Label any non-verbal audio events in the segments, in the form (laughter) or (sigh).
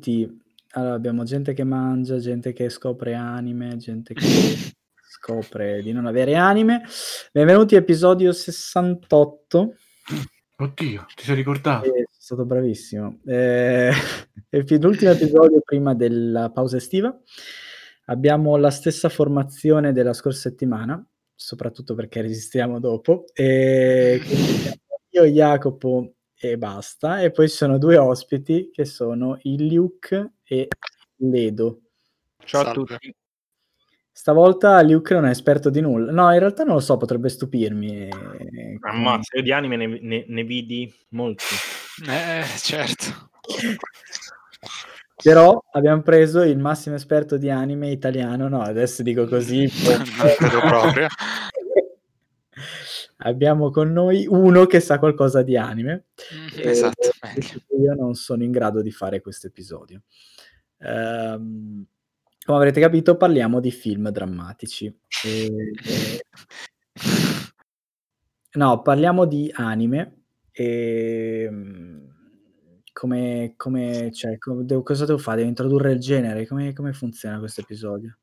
benvenuti. Allora, abbiamo gente che mangia, gente che scopre anime, gente che (laughs) scopre di non avere anime. Benvenuti episodio 68. Oddio, ti sei ricordato? Eh, sono stato bravissimo. Eh, (laughs) l'ultimo episodio prima della pausa estiva. Abbiamo la stessa formazione della scorsa settimana, soprattutto perché resistiamo dopo. E io, Jacopo e basta. E poi ci sono due ospiti che sono il Luke e Ledo. Ciao Salve. a tutti. Stavolta Luke non è esperto di nulla. No, in realtà non lo so, potrebbe stupirmi. Ammazza, io di anime ne, ne, ne vidi molti. Eh, certo. Però abbiamo preso il massimo esperto di anime italiano. No, adesso dico così. (laughs) proprio (laughs) abbiamo con noi uno che sa qualcosa di anime. Mm, esatto. Io non sono in grado di fare questo episodio. Um, come avrete capito, parliamo di film drammatici. E, e... No, parliamo di anime. E... Ehm, come, come, cioè, come devo, cosa devo fare? Devo introdurre il genere? Come, come funziona questo episodio?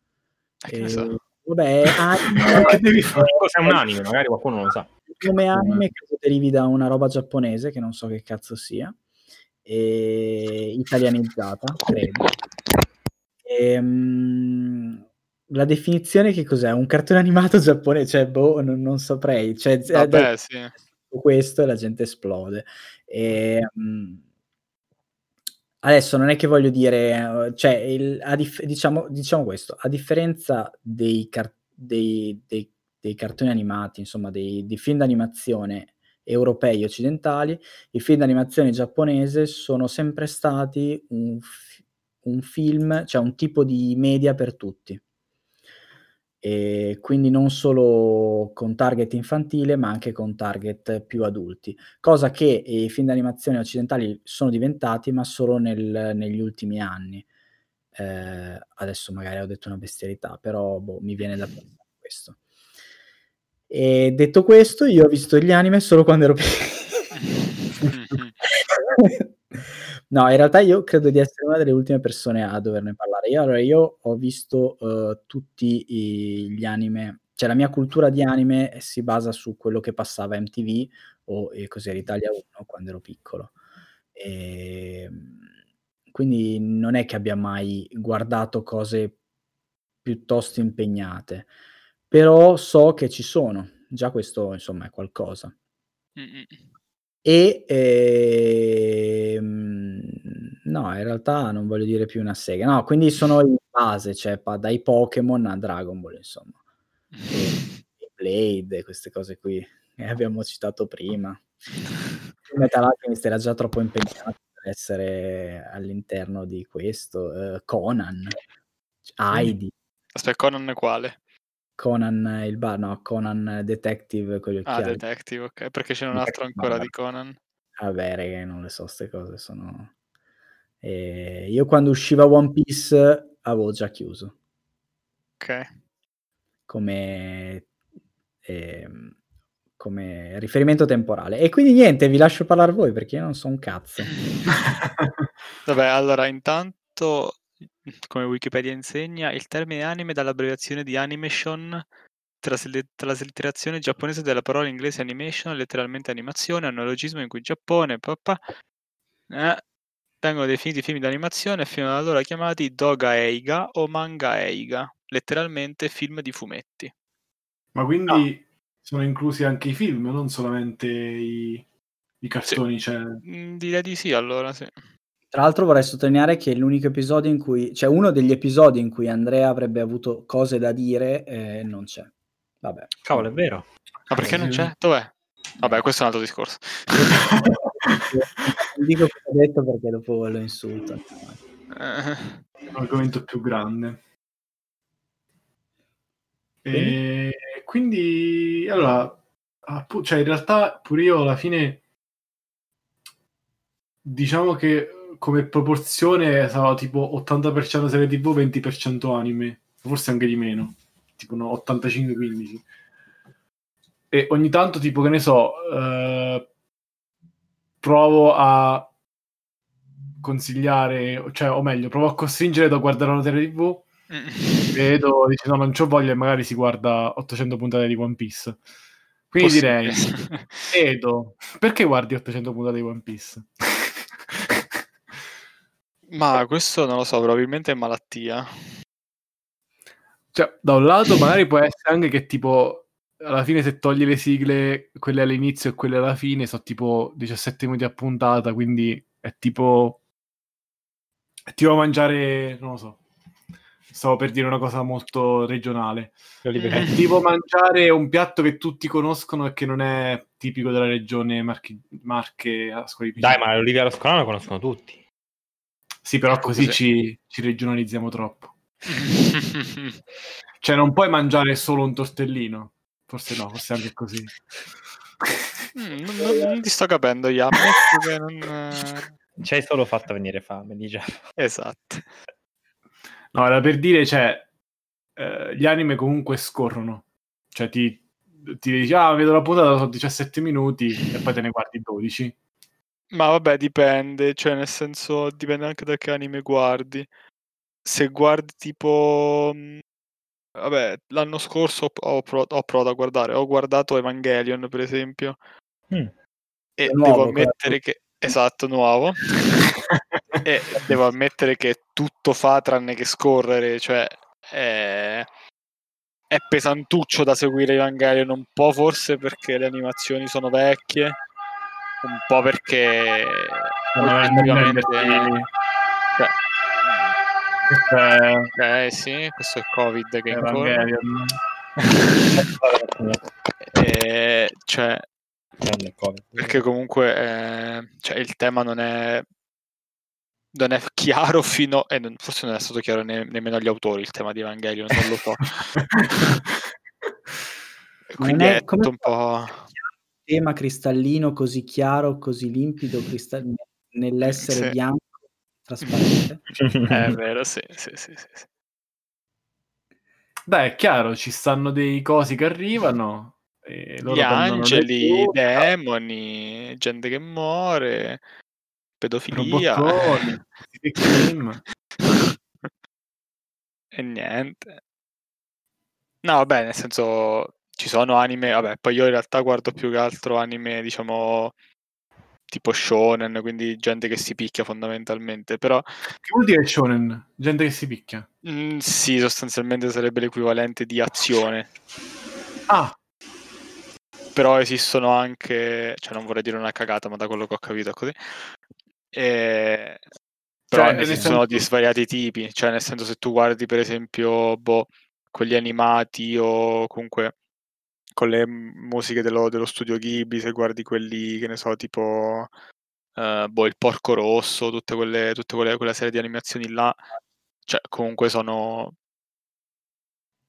Eh, e... so. Vabbè, (laughs) anime... che devi fare? Cos'è un anime? Magari qualcuno non lo sa. Come anime credo derivi da una roba giapponese che non so che cazzo sia, e... italianizzata, credo. E, um, la definizione che cos'è? Un cartone animato giapponese? Cioè, boh, non, non saprei. Cioè, Vabbè, sì. Questo e la gente esplode. E, um, Adesso non è che voglio dire, cioè, il, dif- diciamo, diciamo, questo, a differenza dei, car- dei, dei, dei cartoni animati, insomma, dei, film d'animazione europei occidentali, i film d'animazione giapponese sono sempre stati un, un film, cioè un tipo di media per tutti e quindi non solo con target infantile, ma anche con target più adulti, cosa che i film d'animazione occidentali sono diventati, ma solo nel, negli ultimi anni. Eh, adesso magari ho detto una bestialità, però boh, mi viene da pensare questo. E detto questo, io ho visto gli anime solo quando ero (laughs) piccolo. (laughs) No, in realtà io credo di essere una delle ultime persone a doverne parlare. Io, allora, io ho visto uh, tutti i, gli anime, cioè la mia cultura di anime si basa su quello che passava MTV o e cos'era Italia 1 quando ero piccolo. Ehm, quindi non è che abbia mai guardato cose piuttosto impegnate, però so che ci sono, già questo insomma è qualcosa. Mm-mm. E ehm, no, in realtà non voglio dire più una sega. No, quindi sono in base, cioè pa- dai Pokémon a Dragon Ball, insomma. E, (laughs) Blade, queste cose qui che abbiamo citato prima. (laughs) Metal Alchemist era già troppo impegnato per essere all'interno di questo. Uh, Conan, Heidi. Aspetta, Conan quale? Conan il bar, no, Conan Detective con gli Ah, Detective, ok, perché c'è un altro ancora di Conan. Vabbè, raga, non le so queste cose, sono... Ehm, io quando usciva One Piece avevo già chiuso. Ok. Come, ehm, come riferimento temporale. E quindi niente, vi lascio parlare voi perché io non so un cazzo. (laughs) Vabbè, allora intanto come Wikipedia insegna, il termine anime dall'abbreviazione di animation, traslitterazione giapponese della parola inglese animation, letteralmente animazione, analogismo in cui Giappone, papà, eh, vengono definiti film d'animazione fino ad allora chiamati doga eiga o manga eiga, letteralmente film di fumetti. Ma quindi ah. sono inclusi anche i film, non solamente i, i cartoni? Sì. Cioè... Mm, direi di sì, allora sì. Tra l'altro vorrei sottolineare che l'unico episodio in cui cioè uno degli episodi in cui Andrea avrebbe avuto cose da dire, eh, non c'è. Vabbè. Cavolo, è vero. Ma perché non c'è? Dov'è? Vabbè, questo è un altro discorso. (laughs) Non dico che ho detto perché dopo lo insulto. Eh. È un argomento più grande. E quindi, allora, cioè in realtà pure io alla fine diciamo che come proporzione sarà tipo 80% serie tv, 20% anime, forse anche di meno, tipo no, 85-15. E ogni tanto, tipo, che ne so, eh, provo a consigliare, cioè, o meglio, provo a costringere a guardare una serie TV. Mm. Vedo, dice no, non c'ho voglia e magari si guarda 800 puntate di One Piece. Quindi direi, Possibile. Edo, perché guardi 800 puntate di One Piece? (laughs) Ma questo non lo so, probabilmente è malattia. Cioè, da un lato magari può essere anche che tipo alla fine se togli le sigle, quelle all'inizio e quelle alla fine, sono tipo 17 minuti a puntata, quindi è tipo è tipo mangiare, non lo so. Stavo per dire una cosa molto regionale. È tipo mangiare un piatto che tutti conoscono e che non è tipico della regione Marche, Marche Ascoli Piceno. Dai, ma l'Olivia lo Scolano lo conoscono tutti. Sì, però Ecco così così. ci, ci regionalizziamo troppo. (laughs) Cioè, non puoi mangiare solo un tortellino. Forse no, forse anche così. Mm, non, non- ti sto capendo, (laughs) che non... eh, Ci hai solo fatto venire fame, diciamo. Esatto. No, era per dire, cioè, eh, gli anime comunque scorrono. Cioè, ti, ti dici, ah, vedo la puntata, sono 17 minuti e poi te ne guardi 12. Ma vabbè, dipende, cioè nel senso dipende anche da che anime guardi. Se guardi tipo... mh, Vabbè, l'anno scorso ho, ho ho provato a guardare, ho guardato Evangelion per esempio Mm. e È nuovo, devo quello. ammettere che... Esatto, nuovo. e (laughs) devo ammettere che tutto fa tranne che scorrere, cioè è, è pesantuccio da seguire Evangelion, un po' forse perché le animazioni sono vecchie, un po' perché prenderti- cioè, Questo è eh sì, questo è il Covid che. Evangelion. (laughs) Eh, cioè, Covid. perché comunque eh, cioè, il tema non è non è chiaro fino e non- forse non è stato chiaro ne- nemmeno agli autori il tema di Evangelion, non lo so. (laughs) Quindi è è come tutto un po' tema cristallino così chiaro, così limpido, cristal- nell'essere Sì. bianco, trasparente. (laughs) è (laughs) vero, sì, sì, sì, sì. Beh, è chiaro, ci stanno dei cosi che arrivano. E loro Gli angeli, i demoni, gente che muore, pedofilia. robottoni, (laughs) e niente. No, vabbè, nel senso ci sono anime, vabbè, poi io in realtà guardo più che altro anime, diciamo, tipo shonen, quindi gente che si picchia fondamentalmente, però Che vuol dire shonen? Gente che si picchia. mm, sì, sostanzialmente sarebbe l'equivalente di azione, Ah, però esistono anche, cioè non vorrei dire una cagata, ma da quello che ho capito è così. E... Però Cioè, esistono di svariati tipi, cioè nel senso se tu guardi per esempio boh, quelli animati o comunque con le musiche dello, dello studio Ghibli, se guardi quelli che ne so, tipo eh, boh, il Porco Rosso, tutte quelle, tutte quelle, quella serie di animazioni là, cioè comunque sono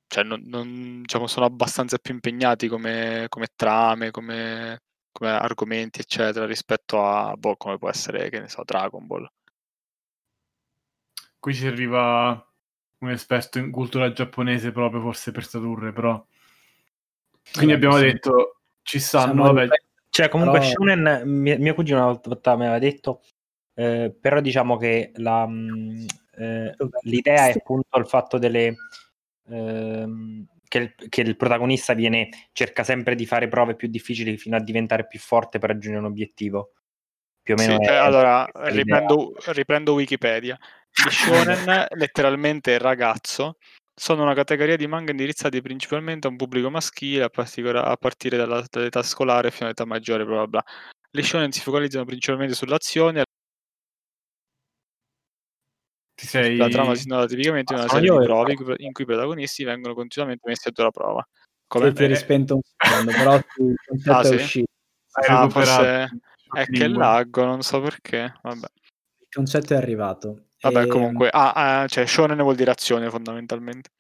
cioè non, non- diciamo, sono abbastanza più impegnati come, come trame, come, come argomenti, eccetera, rispetto a boh, come può essere, che ne so, Dragon Ball. qui ci arriva un esperto in cultura giapponese proprio forse per tradurre, però... Quindi abbiamo sì. detto, ci stanno, Siamo vabbè, Cioè, comunque, però- Shonen, mio, mio cugino una volta mi aveva detto, eh, però diciamo che la, mh, eh, l'idea è appunto il fatto delle... ehm, che, il, che il protagonista viene, cerca sempre di fare prove più difficili fino a diventare più forte per raggiungere un obiettivo. Più o Sì, meno. eh, è allora l'idea. riprendo, riprendo Wikipedia. Gli shonen, (laughs) letteralmente ragazzo, sono una categoria di manga indirizzati principalmente a un pubblico maschile a, particola- a partire dalla- dall'età scolare fino all'età maggiore, bla bla bla. Le shonen si focalizzano principalmente sull'azione, ti sei... la trama si nota tipicamente in Ah, una sono serie io di e- prove in cui- in cui i protagonisti vengono continuamente messi a dura prova. Come? ti eri spento un secondo, però sì, il concetto Ah, è sì? uscito. Hai Ah, recuperato forse è che laggo, non so perché. Vabbè. Il concetto è arrivato. Vabbè, Ehm, comunque, ah, ah, cioè, shonen vuol dire azione fondamentalmente.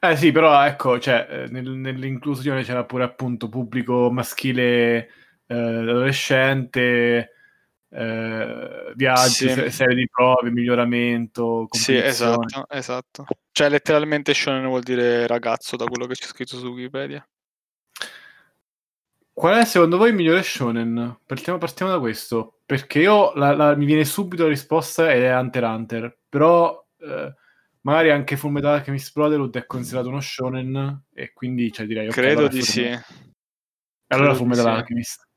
Eh sì, però ecco, cioè, eh, nel- nell'inclusione c'era pure appunto pubblico maschile eh, adolescente, eh, viaggi, Sì. se- serie di prove, miglioramento, Sì, esatto, esatto. Cioè, letteralmente shonen vuol dire ragazzo, da quello che c'è scritto su Wikipedia. Qual è secondo voi il migliore shonen? Partiamo, partiamo da questo. Perché io la- la- mi viene subito la risposta ed è Hunter x Hunter, però eh, magari anche Full Metal Alchemist Brotherhood è considerato uno shonen e quindi cioè, direi ok, Credo allora di sì. allora Full Metal sì. Alchemist.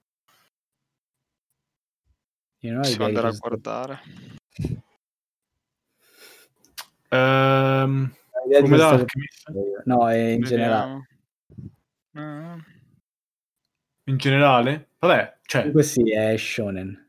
Io non Possiamo andare a guardare. Ehm, cosa Metal stai Alchemist. No, è in generale. Vediamo. Ah, in generale? Vabbè, cioè, Comunque sì, è shonen.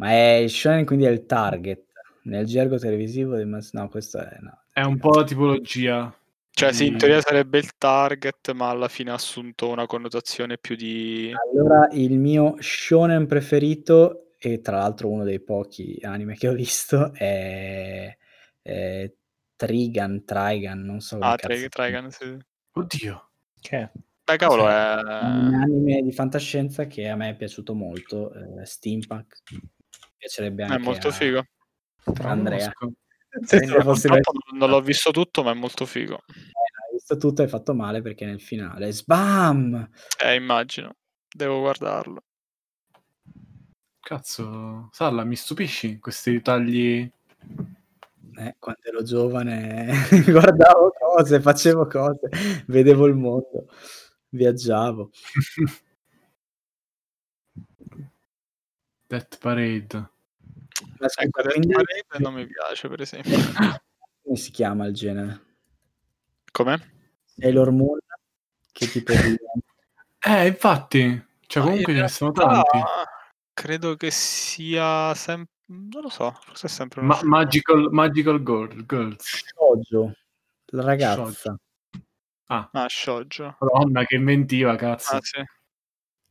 Ma è il shonen quindi è il target. Nel gergo televisivo di mass- No, questo è... No. è un po' la tipologia. Cioè, sì, in di- teoria sarebbe il target, ma alla fine ha assunto una connotazione più di... Allora, il mio shonen preferito, e tra l'altro uno dei pochi anime che ho visto, è, è Trigun, Trigun, non so Ah, cazzo Tri- si Trigun, sì. Oddio. Che è? Beh, cavolo, chiama. un è... anime di fantascienza che a me è piaciuto molto, eh, Steampunk. Piacerebbe anche è molto a figo. Andrea. Se mai- non- l'ho visto tutto, ma è molto figo. Eh, hai visto tutto, hai fatto male perché nel finale, sbam! Eh, immagino. Devo guardarlo. Cazzo, Salla, mi stupisci questi tagli. Eh, quando ero giovane (laughs) guardavo cose, facevo cose, vedevo il mondo, viaggiavo. (laughs) Death Parade. Ecco, Death Parade non mi piace, per esempio. (laughs) come si chiama il genere? Com'è? Sailor Moon? Che tipo di... Eh, infatti, cioè comunque ce ne sono tanti. Credo che sia sempre... Non lo so, forse è sempre Ma- magical, magical Girl- Girls. Shoujo, la ragazza. Ah, Ah, shoujo. madonna, che inventiva, cazzo. Ah, sì.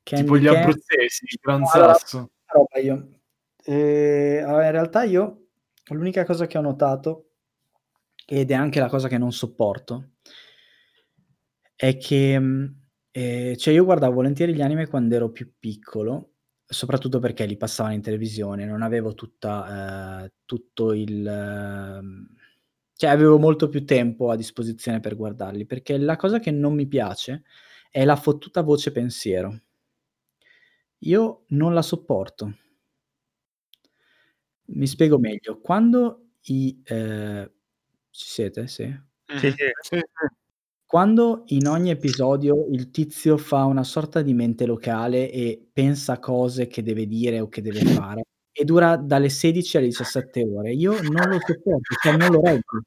Candy tipo gli Can- abruzzesi, Gran Allora, Sasso. Roba io. Eh, in realtà io l'unica cosa che ho notato, ed è anche la cosa che non sopporto, è che mh, eh, cioè io guardavo volentieri gli anime quando ero più piccolo, soprattutto perché li passavano in televisione, non avevo tutta, eh, tutto il... ehm, cioè avevo molto più tempo a disposizione per guardarli, perché la cosa che non mi piace è la fottuta voce pensiero. Io non la sopporto. Mi spiego meglio. Quando i... eh, ci siete? Sì. Sì, sì. Sì, sì. Quando in ogni episodio il tizio fa una sorta di mente locale e pensa cose che deve dire o che deve fare e dura dalle 16 alle 17 ore, io non lo sopporto, cioè non lo reggo.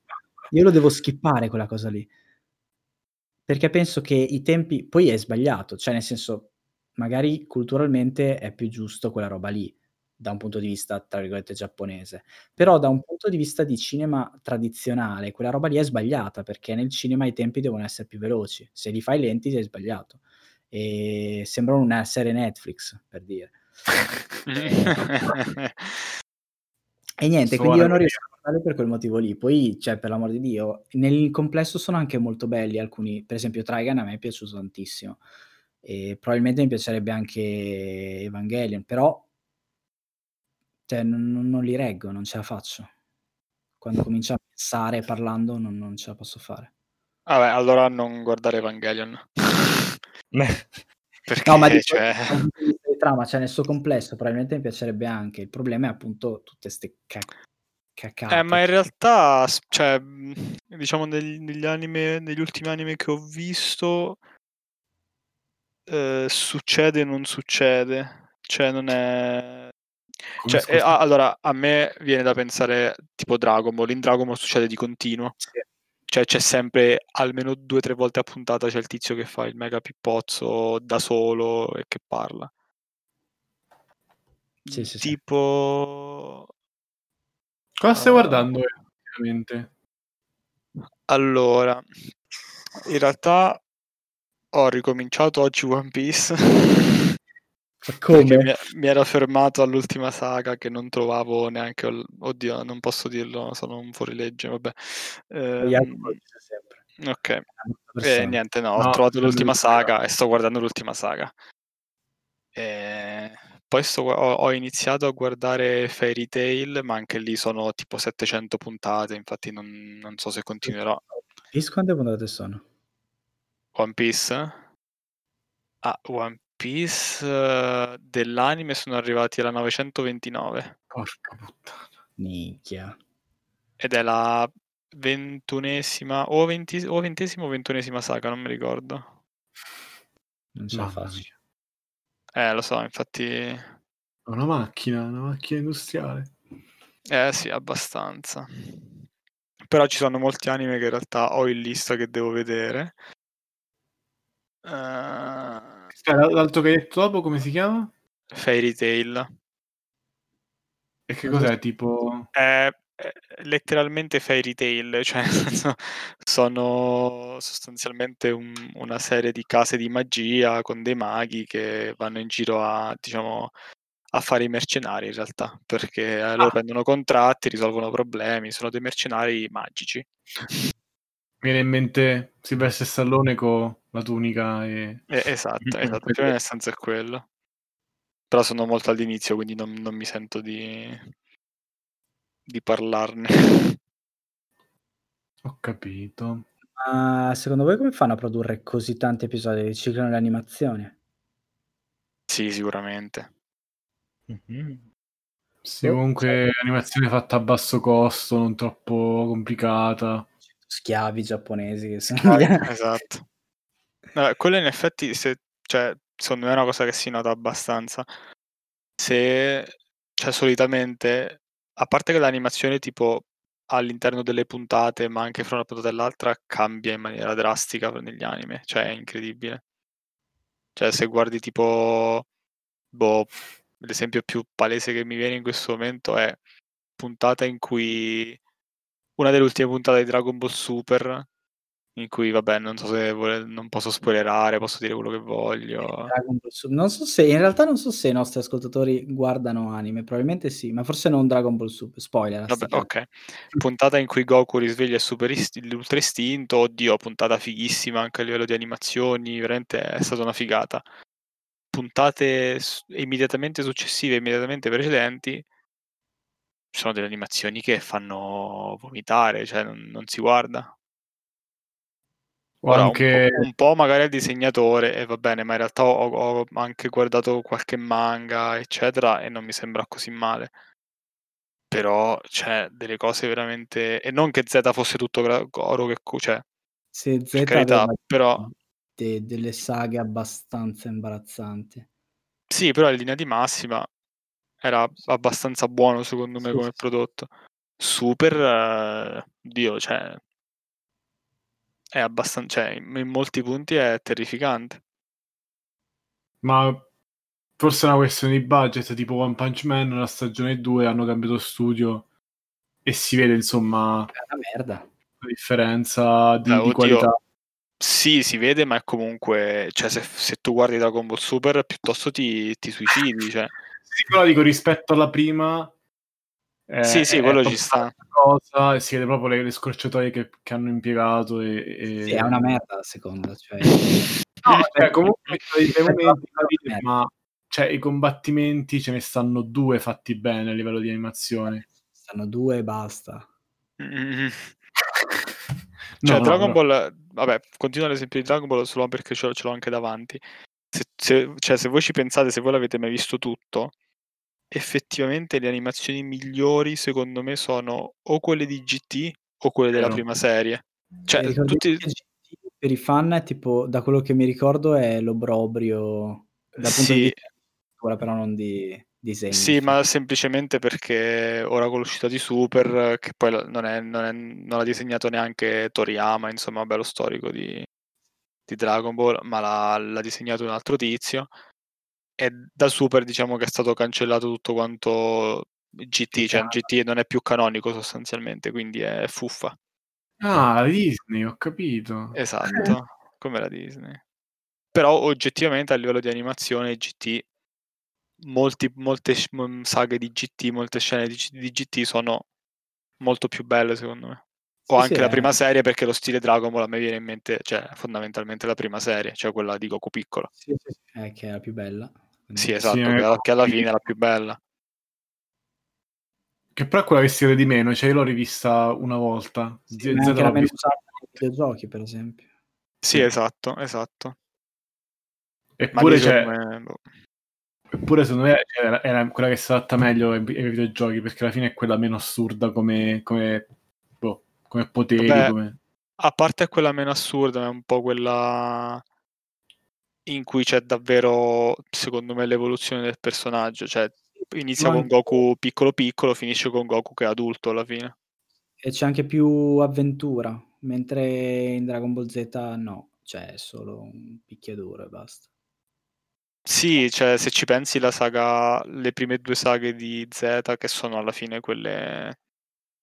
Io lo devo skippare quella cosa lì. Perché penso che i tempi poi è sbagliato, cioè nel senso magari culturalmente è più giusto quella roba lì, da un punto di vista tra virgolette giapponese. Però da un punto di vista di cinema tradizionale, quella roba lì è sbagliata, perché nel cinema i tempi devono essere più veloci. Se li fai lenti sei sbagliato. E sembra una serie Netflix, per dire. E niente, quindi io Suona non riesco a guardarli per quel motivo lì. Poi, cioè, per l'amor di Dio, nel complesso sono anche molto belli alcuni. Per esempio, Trigun a me è piaciuto tantissimo. E probabilmente mi piacerebbe anche Evangelion, però cioè, non, non- li reggo, non ce la faccio. Quando comincio a pensare parlando non, non ce la posso fare. Vabbè, allora non guardare Evangelion. (laughs) Perché, No, ma cioè... di di trama, cioè nel suo complesso, probabilmente mi piacerebbe anche. Il problema è appunto tutte queste cacate. Eh, ma in realtà, cioè, diciamo negli, negli anime, negli ultimi anime che ho visto, eh, succede e non succede. Cioè, non è... Cioè, eh, allora, a me viene da pensare tipo Dragon Ball. In Dragon Ball succede di continuo. Cioè, c'è sempre almeno due o tre volte a puntata c'è il tizio che fa il mega pippozzo da solo e che parla. Sì, sì, sì. Tipo... Cosa stai Ah. guardando effettivamente? Allora, in realtà ho ricominciato oggi One Piece Ma come? mi, mi ero fermato all'ultima saga che non trovavo neanche, oddio, non posso dirlo, sono un fuorilegge, vabbè. Ehm, sempre. ok, e persona. niente, no, ho No, trovato non l'ultima saga e sto guardando l'ultima saga. E poi sto ho, ho iniziato a guardare Fairy Tail, ma anche lì sono tipo 700 puntate, infatti non, non so se continuerò. Chris, quante puntate sono? One Piece? Ah, One Piece uh, dell'anime sono arrivati alla 929. Porca puttana. Minchia. Ed è la ventunesima o, venti, o ventesima o ventunesima saga, non mi ricordo. Non ce la faccio. Eh, lo so, infatti... È una macchina, una macchina industriale. Eh sì, abbastanza. Però ci sono molti anime che in realtà ho in lista che devo vedere. Uh... L'altro che hai detto dopo come si chiama? Fairy Tail. E che cos'è tipo? È, è letteralmente Fairy Tail, (laughs) cioè sono sostanzialmente un, una serie di case di magia con dei maghi che vanno in giro a, diciamo, a fare i mercenari in realtà, perché eh, loro ah. prendono contratti, risolvono problemi, sono dei mercenari magici. Mi viene in mente Silvestre Stallone con la tunica e... Eh, esatto, (laughs) esatto, più o meno nel senso è quello. Però sono molto all'inizio, quindi non, non mi sento di, di parlarne. (laughs) Ho capito. Ma secondo voi come fanno a produrre così tanti episodi? Riciclano le animazioni? Sì, sicuramente. Mm-hmm. Sì, comunque animazione fatta a basso costo, non troppo complicata. Schiavi giapponesi che sono... Schiavi, (laughs) esatto. Vabbè, quello in effetti, se, cioè, secondo me è una cosa che si nota abbastanza. Se, cioè, solitamente, a parte che l'animazione tipo all'interno delle puntate, ma anche fra una puntata e l'altra, cambia in maniera drastica negli anime, cioè è incredibile. Cioè, se guardi tipo, boh, l'esempio più palese che mi viene in questo momento è puntata in cui una delle ultime puntate di Dragon Ball Super in cui vabbè non so se vole, non posso spoilerare posso dire quello che voglio. Non so se in realtà non so se i nostri ascoltatori guardano anime probabilmente sì ma forse non Dragon Ball Super spoiler vabbè, ok. Puntata in cui Goku risveglia super ist- l'ultra istinto oddio puntata fighissima anche a livello di animazioni veramente è stata una figata. Puntate immediatamente successive, immediatamente precedenti, sono delle animazioni che fanno vomitare, cioè non, non si guarda. Ora, anche... un, po', un, po', magari il disegnatore, e va bene, ma in realtà ho, ho, anche guardato qualche manga, eccetera, e non mi sembra così male. Però c'è delle cose veramente... E non che Z fosse tutto oro che... Cioè, Se Z per carità, però de- delle saghe abbastanza imbarazzanti. Sì, però in linea di massima era abbastanza buono secondo me sì, come sì. prodotto. Super, eh, Dio, cioè, è abbastanza, cioè, in molti punti è terrificante. Ma forse è una questione di budget, tipo One Punch Man, la stagione 2 hanno cambiato studio e si vede insomma la differenza di, eh, di qualità. Sì, si vede, ma è comunque, cioè, se, se tu guardi Dragon Ball Super, piuttosto ti, ti suicidi. Cioè. Sì, però dico rispetto alla prima. Eh, sì, sì, quello ci sta. Cosa, si vede proprio le, le scorciatoie che, che, hanno impiegato. E, e... Sì, è una merda la seconda. Cioè... (laughs) no, cioè, comunque (laughs) dei momenti, ma cioè, i combattimenti ce ne stanno due fatti bene a livello di animazione. Stanno due e basta. Mm-hmm. Cioè, no, Dragon no, Ball, vabbè, continuo l'esempio di Dragon Ball solo perché ce l'ho, ce l'ho anche davanti. Se, se, cioè, se voi ci pensate, se voi l'avete mai visto tutto, effettivamente le animazioni migliori, secondo me, sono o quelle di GT o quelle della no. prima serie. Cioè, tutti... Per i fan, è tipo, da quello che mi ricordo, è l'obrobrio dal punto sì. di vista, però non di disegni. Sì, ma semplicemente perché ora con l'uscita di Super, che poi non, è, non, è, non l'ha disegnato neanche Toriyama, insomma, bello storico di, di Dragon Ball, ma l'ha, l'ha, disegnato un altro tizio. E da Super diciamo che è stato cancellato tutto quanto GT, cioè GT non è più canonico sostanzialmente, quindi è fuffa. Ah, Disney, ho capito. Esatto, (laughs) come la Disney. Però oggettivamente a livello di animazione GT molti, molte saghe di GT, molte scene di, di GT sono molto più belle secondo me. O sì, anche sì, la prima serie perché lo stile Dragon Ball a me viene in mente, cioè fondamentalmente la prima serie, cioè quella di Goku piccolo. Sì, sì, eh, che è la più bella. Sì, esatto, che, che alla fine è la più bella. Che però è quella che si vede di meno, cioè io l'ho rivista una volta. Sì, Z- anche la meno usata nei videogiochi, per esempio. Sì, esatto, esatto. Eppure, cioè, secondo me, boh. eppure secondo me cioè, era, era quella che si adatta meglio ai, ai videogiochi, perché alla fine è quella meno assurda come, come, boh, come poteri. Vabbè, come- A parte quella meno assurda, è un po' quella in cui c'è davvero, secondo me, l'evoluzione del personaggio. Cioè, inizia Ma con Goku piccolo piccolo, finisce con Goku che è adulto alla fine. E c'è anche più avventura, mentre in Dragon Ball Z no, cioè è solo un picchiaduro e basta. Sì, cioè, se ci pensi la saga, le prime due saghe di Z, che sono alla fine quelle,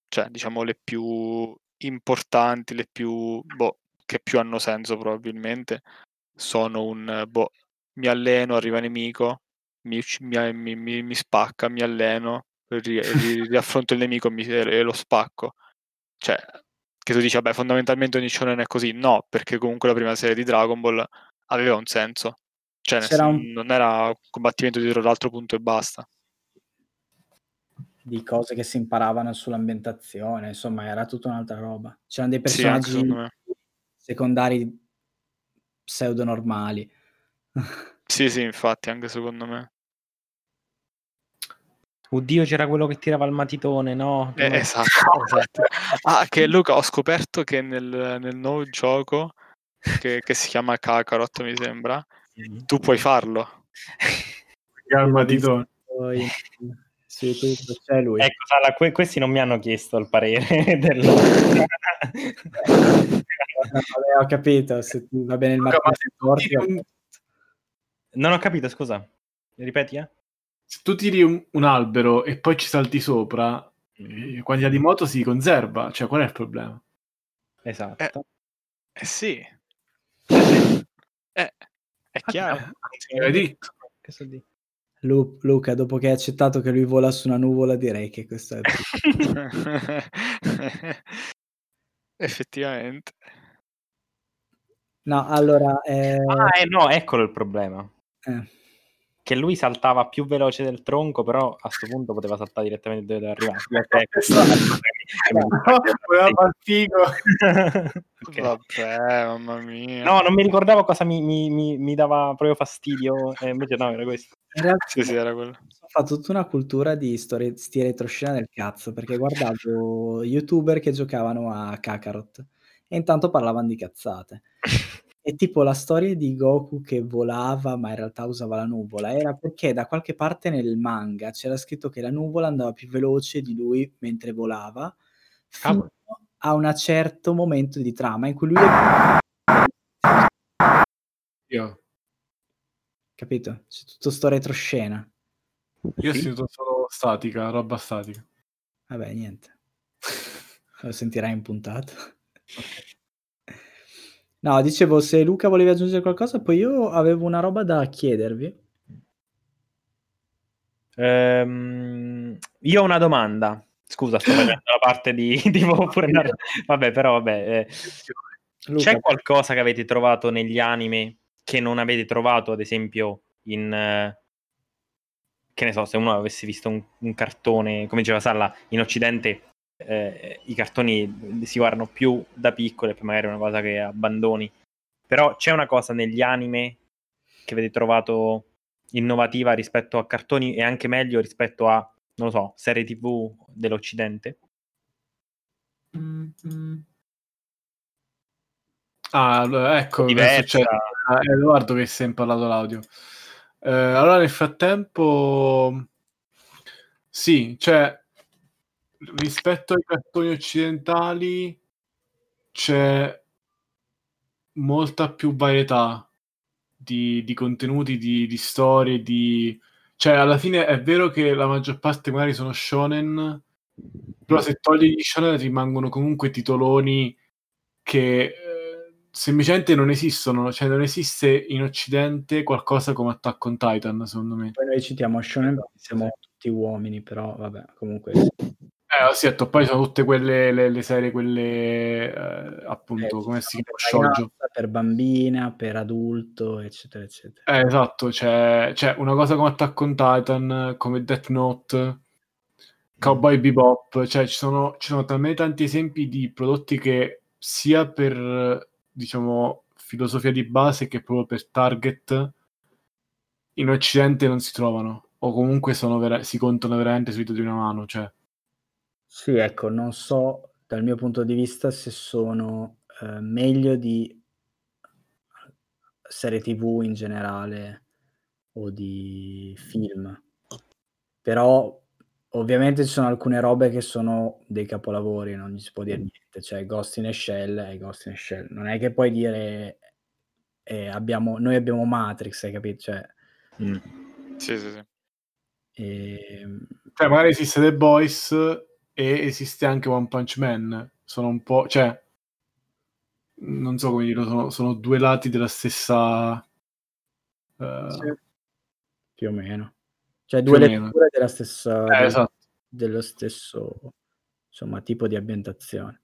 cioè, diciamo, le più importanti, le più, boh, che più hanno senso probabilmente, sono un, boh, mi alleno, arriva nemico, mi, ucc- mi, mi- mi- mi spacca, mi alleno, ri- ri- riaffronto il nemico mi- e lo spacco. Cioè, che tu dici, vabbè, fondamentalmente ogni shonen è così. No, perché comunque la prima serie di Dragon Ball aveva un senso. Cioè, nel un- non era combattimento dietro l'altro punto e basta. Di cose che si imparavano sull'ambientazione, insomma era tutta un'altra roba. C'erano dei Sì, personaggi me. secondari pseudo normali. Sì, sì, infatti, anche secondo me. Oddio, c'era quello che tirava il matitone, no? Eh, esatto, (laughs) esatto. Ah, che Luca, ho scoperto che nel, nel nuovo gioco, che, che si chiama Kakarot, mi sembra, tu puoi farlo. al matitone. Su YouTube c'è lui. Ecco, Sala, que- questi non mi hanno chiesto il parere (laughs) del... (laughs) Vabbè, ho capito, se va bene il Luca, ma martedì corti, Un- non ho capito, scusa. Ripeti, eh? Se tu tiri un, un albero e poi ci salti sopra, eh, quantità di moto si conserva. Cioè, qual è il problema? Esatto. Eh sì. Eh, è chiaro. Hai detto. Che so dire? Lu- Luca, dopo che hai accettato che lui vola su una nuvola, direi che questo è (laughs) Effettivamente. No, allora, eh, Ah, eh, no, eccolo il problema. eh, Che lui saltava più veloce del tronco, però a sto punto poteva saltare direttamente dove doveva arrivare. Voleva far figo. (laughs) Ok. Vabbè, mamma mia. No, non mi ricordavo cosa mi, mi- mi- mi dava proprio fastidio, e invece no, era questo. in realtà Sì, sì, era quello. ho fatto tutta una cultura di storie, sti retroscena del cazzo, perché guardavo (laughs) youtuber che giocavano a Kakarot e intanto parlavano di cazzate. E tipo la storia di Goku che volava, ma in realtà usava la nuvola, era perché da qualche parte nel manga c'era scritto che la nuvola andava più veloce di lui mentre volava, fino a un certo momento di trama in cui lui... Io, Capito? C'è tutto sto retroscena. io ho Sì. sentito solo statica, roba statica. Vabbè, niente. Lo sentirai in puntata. No, dicevo, se Luca volevi aggiungere qualcosa, poi io avevo una roba da chiedervi. Ehm, io ho una domanda. Scusa, sto facendo la parte di (laughs) tipo pure Vabbè, però vabbè. eh, C'è qualcosa che avete trovato negli anime che non avete trovato, ad esempio, in... eh, che ne so, se uno avesse visto un, un cartone, come diceva Salla, in Occidente eh, i cartoni si guardano più da piccoli poi magari è una cosa che abbandoni. Però c'è una cosa negli anime che avete trovato innovativa rispetto a cartoni e anche meglio rispetto a, non lo so, serie TV dell'Occidente? Ah, allora, ecco, Diversa. ah, è Edoardo che si è impallato l'audio. Eh, allora, nel frattempo, sì, cioè, rispetto ai cartoni occidentali c'è molta più varietà di, di contenuti, di, di storie, di... Cioè, alla fine è vero che la maggior parte magari sono shonen, però se togli gli shonen rimangono comunque titoloni che eh, semplicemente non esistono, cioè non esiste in occidente qualcosa come Attack on Titan, secondo me. poi noi citiamo Shonen siamo tutti uomini, però vabbè, comunque... Eh, sì, poi sono tutte quelle le, le serie, quelle eh, appunto, eh, come si chiama? Shoujo. Per bambina, per adulto, eccetera, eccetera. Eh, esatto, c'è, c'è una cosa come Attack on Titan, come Death Note, Cowboy Bebop, cioè ci sono, ci sono talmente tanti esempi di prodotti che sia per, diciamo, filosofia di base che proprio per target in Occidente non si trovano, o comunque sono vera- si contano veramente sui dito di una mano. Cioè. Sì, ecco, non so dal mio punto di vista se sono eh, meglio di serie TV in generale o di film. Però ovviamente ci sono alcune robe che sono dei capolavori, non gli si può dire niente, cioè Ghost in a Shell è Ghost in a Shell. Non è che puoi dire eh, abbiamo, noi abbiamo Matrix, hai capito? Cioè, mm. Sì, sì, sì. Ehm, cioè, magari esiste The Boys e esiste anche One Punch Man. Sono un po', cioè, non so come dirlo, sono, sono due lati della stessa. Uh... Sì. Più o meno. Cioè, due letture della stessa. Eh, esatto. Dello stesso insomma, tipo di ambientazione.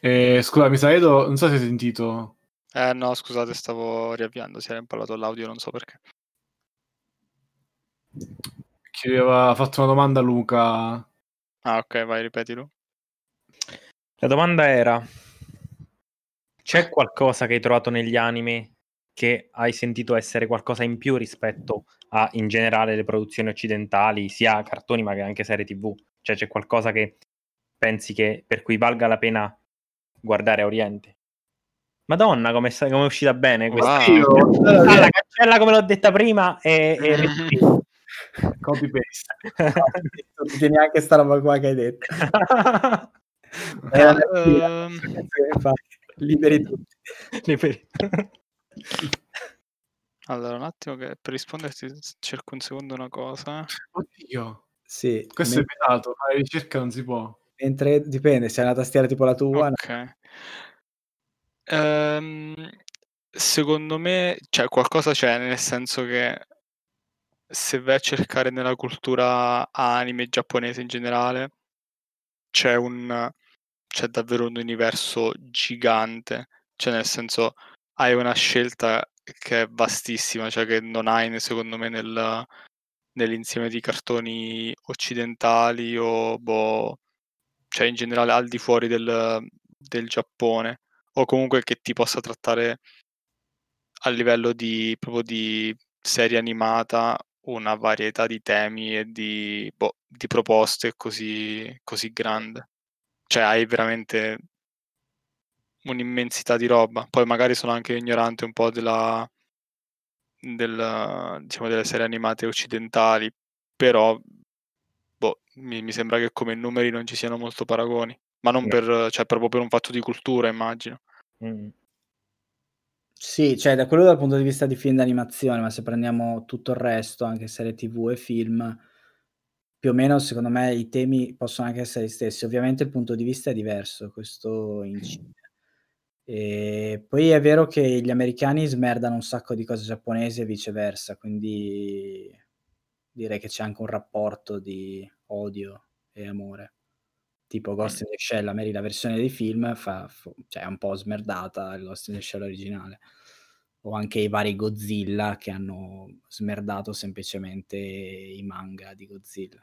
Eh, scusa, mi sa Edo, non so se hai sentito. Eh no, scusate, stavo riavviando, si era impallato l'audio, non so perché. Chi aveva fatto una domanda Luca. Ah, ok, vai, ripetilo. La domanda era: c'è qualcosa che hai trovato negli anime che hai sentito essere qualcosa in più rispetto a in generale le produzioni occidentali, sia cartoni ma che anche serie TV? Cioè c'è qualcosa che pensi che per cui valga la pena guardare a Oriente. Madonna, come, come è uscita bene questa. Wow. Ah, (laughs) la cancella come l'ho detta prima e, e (laughs) copy paste. non ti neanche sta roba qua che hai detto. eh, um... Liberi tutti. Liberi. Allora, un attimo che per risponderti cerco un secondo una cosa. Oddio. Sì. Questo mentre... è pedato, fare ricerca non si può. Mentre dipende, se è una tastiera tipo la tua. Ok. No. Ehm, secondo me, cioè, qualcosa c'è, nel senso che se vai a cercare nella cultura anime giapponese in generale, c'è un c'è davvero un universo gigante. Cioè, nel senso, hai una scelta che è vastissima, cioè che non hai, secondo me, nel, nell'insieme di cartoni occidentali o boh, cioè in generale al di fuori del, del Giappone, o comunque che ti possa trattare a livello di proprio di serie animata una varietà di temi e di, boh, di proposte così, così grande. Cioè hai veramente un'immensità di roba. Poi magari sono anche ignorante un po' della, della, diciamo, delle serie animate occidentali, però boh, mi, mi, sembra che come numeri non ci siano molto paragoni, ma non per, cioè, proprio per un fatto di cultura, immagino. Mm. Sì, cioè da quello dal punto di vista di film d'animazione, ma se prendiamo tutto il resto, anche serie TV e film, più o meno secondo me i temi possono anche essere gli stessi. Ovviamente il punto di vista è diverso, questo incide. E poi è vero che gli americani smerdano un sacco di cose giapponesi e viceversa, quindi direi che c'è anche un rapporto di odio e amore. Tipo Ghost in the Shell, me la versione dei film fa, cioè è un po' smerdata il Ghost in the Shell originale. O anche i vari Godzilla che hanno smerdato semplicemente i manga di Godzilla.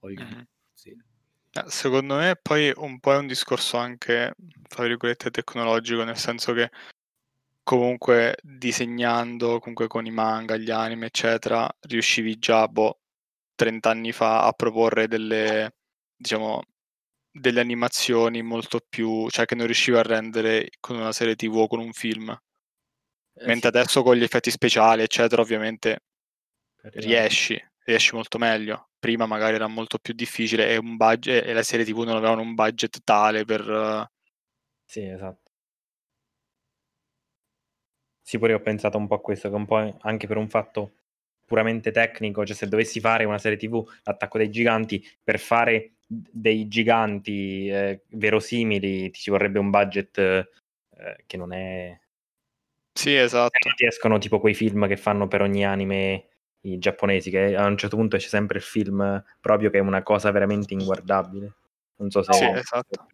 O gli mm-hmm. Godzilla. Eh, secondo me poi un po' è un discorso anche, tra virgolette, tecnologico, nel senso che comunque disegnando, comunque con i manga, gli anime, eccetera, riuscivi già, boh, 30 anni fa a proporre delle, diciamo, delle animazioni molto più, cioè che non riuscivi a rendere con una serie TV o con un film. Eh, Mentre sì. adesso con gli effetti speciali, eccetera, ovviamente riesci, riesci molto meglio prima magari era molto più difficile e, un budget, e le serie TV non avevano un budget tale per... Sì, esatto. Sì, pure io ho pensato un po' a questo, che un po' anche per un fatto puramente tecnico, cioè se dovessi fare una serie TV, l'attacco dei giganti, per fare dei giganti eh, verosimili ti ci vorrebbe un budget eh, che non è... Sì, esatto. Ti escono tipo quei film che fanno per ogni anime i giapponesi, che a un certo punto esce sempre il film proprio che è una cosa veramente inguardabile. Non so se... Sì, esatto.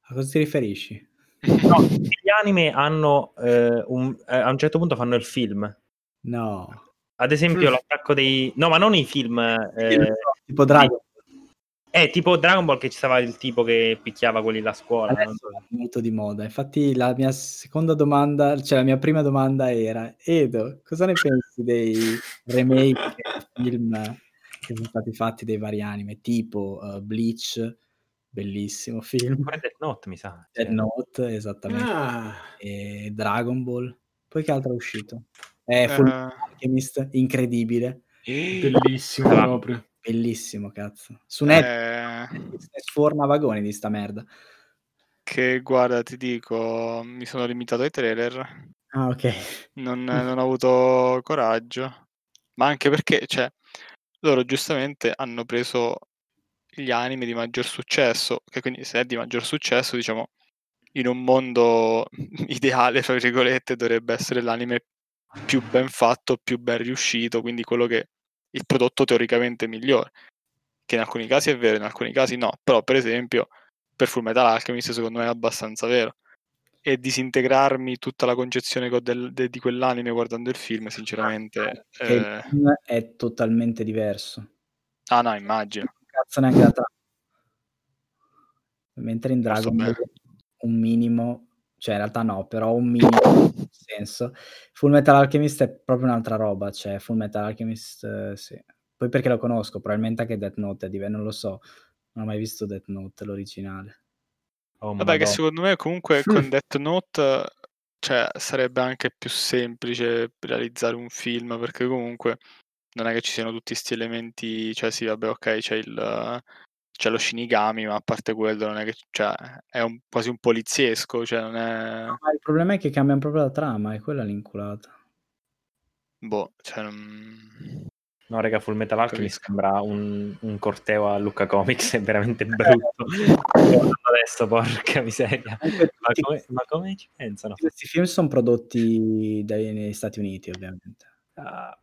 A cosa ti riferisci? No, gli anime hanno eh, un, eh, a un certo punto fanno il film. No. Ad esempio l'attacco dei... No, ma non i film... Eh... Tipo Dragon. È tipo Dragon Ball che ci stava il tipo che picchiava quelli là a scuola. non Adesso so. è molto di moda. Infatti la mia seconda domanda, cioè la mia prima domanda era: Edo, cosa ne pensi dei remake (laughs) film che sono stati fatti dei vari anime, tipo uh, Bleach, bellissimo film, Pure Death Note, mi sa. Death Cioè, Note, esattamente, Ah, e Dragon Ball. Poi che altro è uscito? Eh, Full Eh, Alchemist, incredibile, bellissimo proprio. Bellissimo, cazzo. Su Netflix eh, (laughs) sforna vagoni di sta merda. che guarda, ti dico, mi sono limitato ai trailer, Ah, ok. non, (laughs) non ho avuto coraggio, ma anche perché, cioè, loro giustamente hanno preso gli anime di maggior successo, che quindi se è di maggior successo, diciamo, in un mondo (laughs) ideale, fra virgolette, dovrebbe essere l'anime più ben fatto, più ben riuscito, quindi quello che il prodotto teoricamente migliore. Che in alcuni casi è vero, in alcuni casi no. Però, per esempio, per Full Metal Alchemist, secondo me è abbastanza vero. E disintegrarmi tutta la concezione del- de- di quell'anime guardando il film, sinceramente. Il eh, film è totalmente diverso. Ah, no, immagino. Cazzo neanche la trama. Mentre in Dragon Ball un minimo, cioè in realtà no, però un minimo senso. Full Metal Alchemist è proprio un'altra roba, cioè Full Metal Alchemist eh, sì. Poi perché lo conosco, probabilmente anche Death Note è diverso, non lo so. Non ho mai visto Death Note, l'originale. oh, Vabbè, che secondo me comunque con Death Note cioè, sarebbe anche più semplice realizzare un film perché comunque non è che ci siano tutti questi elementi, cioè sì, vabbè, ok, c'è il c'è lo Shinigami, ma a parte quello non è che cioè, è un, quasi un poliziesco, cioè non è Ma il problema è che cambiano proprio la trama, è quella l'inculata. boh, cioè non... No, raga, Full Metal Alchemist sembra un, un corteo a Lucca Comics, è veramente (laughs) brutto. Adesso, porca miseria. Ma come, ma come ci pensano? questi film sono prodotti dai, negli Stati Uniti, ovviamente. Ah.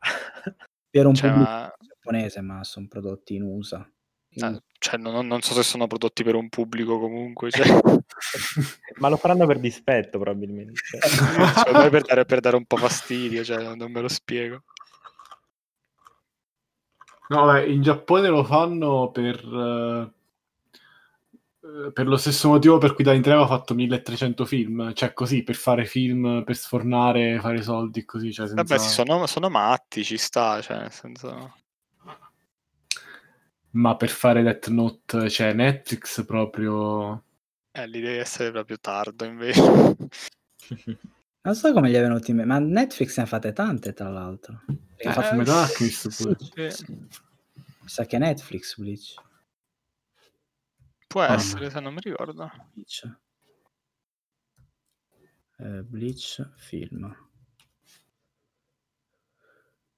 Per un Cioè, pubblico ma- giapponese, ma sono prodotti in USA. Quindi- eh, cioè, non, non so se sono prodotti per un pubblico comunque, cioè, (laughs) ma lo faranno per dispetto, probabilmente. (laughs) Cioè, me per dare, per dare un po' fastidio, cioè, non me lo spiego. No, vabbè, in Giappone lo fanno per, eh, per lo stesso motivo per cui Danny Trevo ha fatto 1300 film, cioè così, per fare film, per sfornare, fare soldi, così, cioè senza... Vabbè, sì, sono, sono matti, ci sta, cioè, nel senso... Ma per fare Death Note, cioè Netflix proprio... Eh, lì deve essere proprio tardo, invece. (laughs) Non so come gli è venuto in mente, ma Netflix ne ha fatte tante, tra l'altro. Eh, ha fatto Metal Alchemist sì, pure. Sì, mi sa che è Netflix Bleach. può Ah. essere, se non mi ricordo. Bleach. Eh, Bleach film.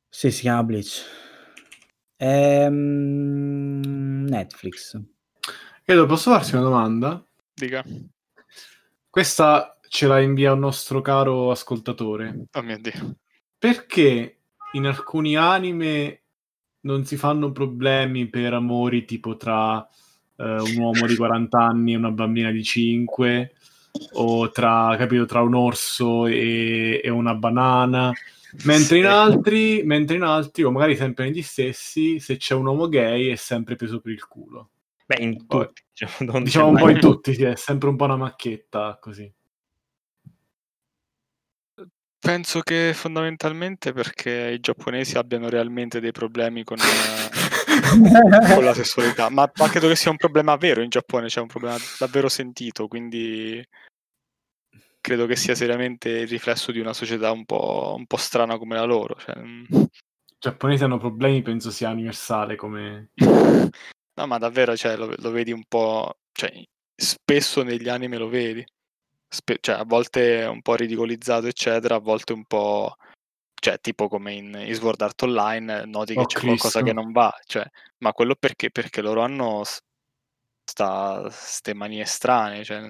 Sì, si chiama Bleach. Ehm, Netflix. Edo, posso farti una domanda? Dica. Questa ce la invia un nostro caro ascoltatore. Oh mio Dio. Perché in alcuni anime non si fanno problemi per amori tipo tra eh, un uomo di 40 anni e una bambina di 5 o tra, capito, tra un orso e, e una banana mentre in altri mentre in altri o magari sempre negli stessi se c'è un uomo gay è sempre preso per il culo. Beh, in tutti. Diciamo, diciamo un c'è po' mai- in tutti sì, è sempre un po' una macchietta così. Penso che fondamentalmente perché i giapponesi abbiano realmente dei problemi con, eh, con la sessualità, ma, ma credo che sia un problema vero in Giappone, c'è un problema davvero sentito, quindi credo che sia seriamente il riflesso di una società un po', un po' strana come la loro. cioè, mm. i giapponesi hanno problemi penso sia universale come (laughs) No, ma davvero, cioè, lo, lo vedi un po', cioè, spesso negli anime lo vedi, Spe- cioè, a volte un po' ridicolizzato, eccetera, a volte un po', cioè, tipo come in, in Sword Art Online, noti che Oh, c'è qualcosa Cristo. che non va, cioè, ma quello perché? Perché loro hanno s- sta, ste manie strane, cioè,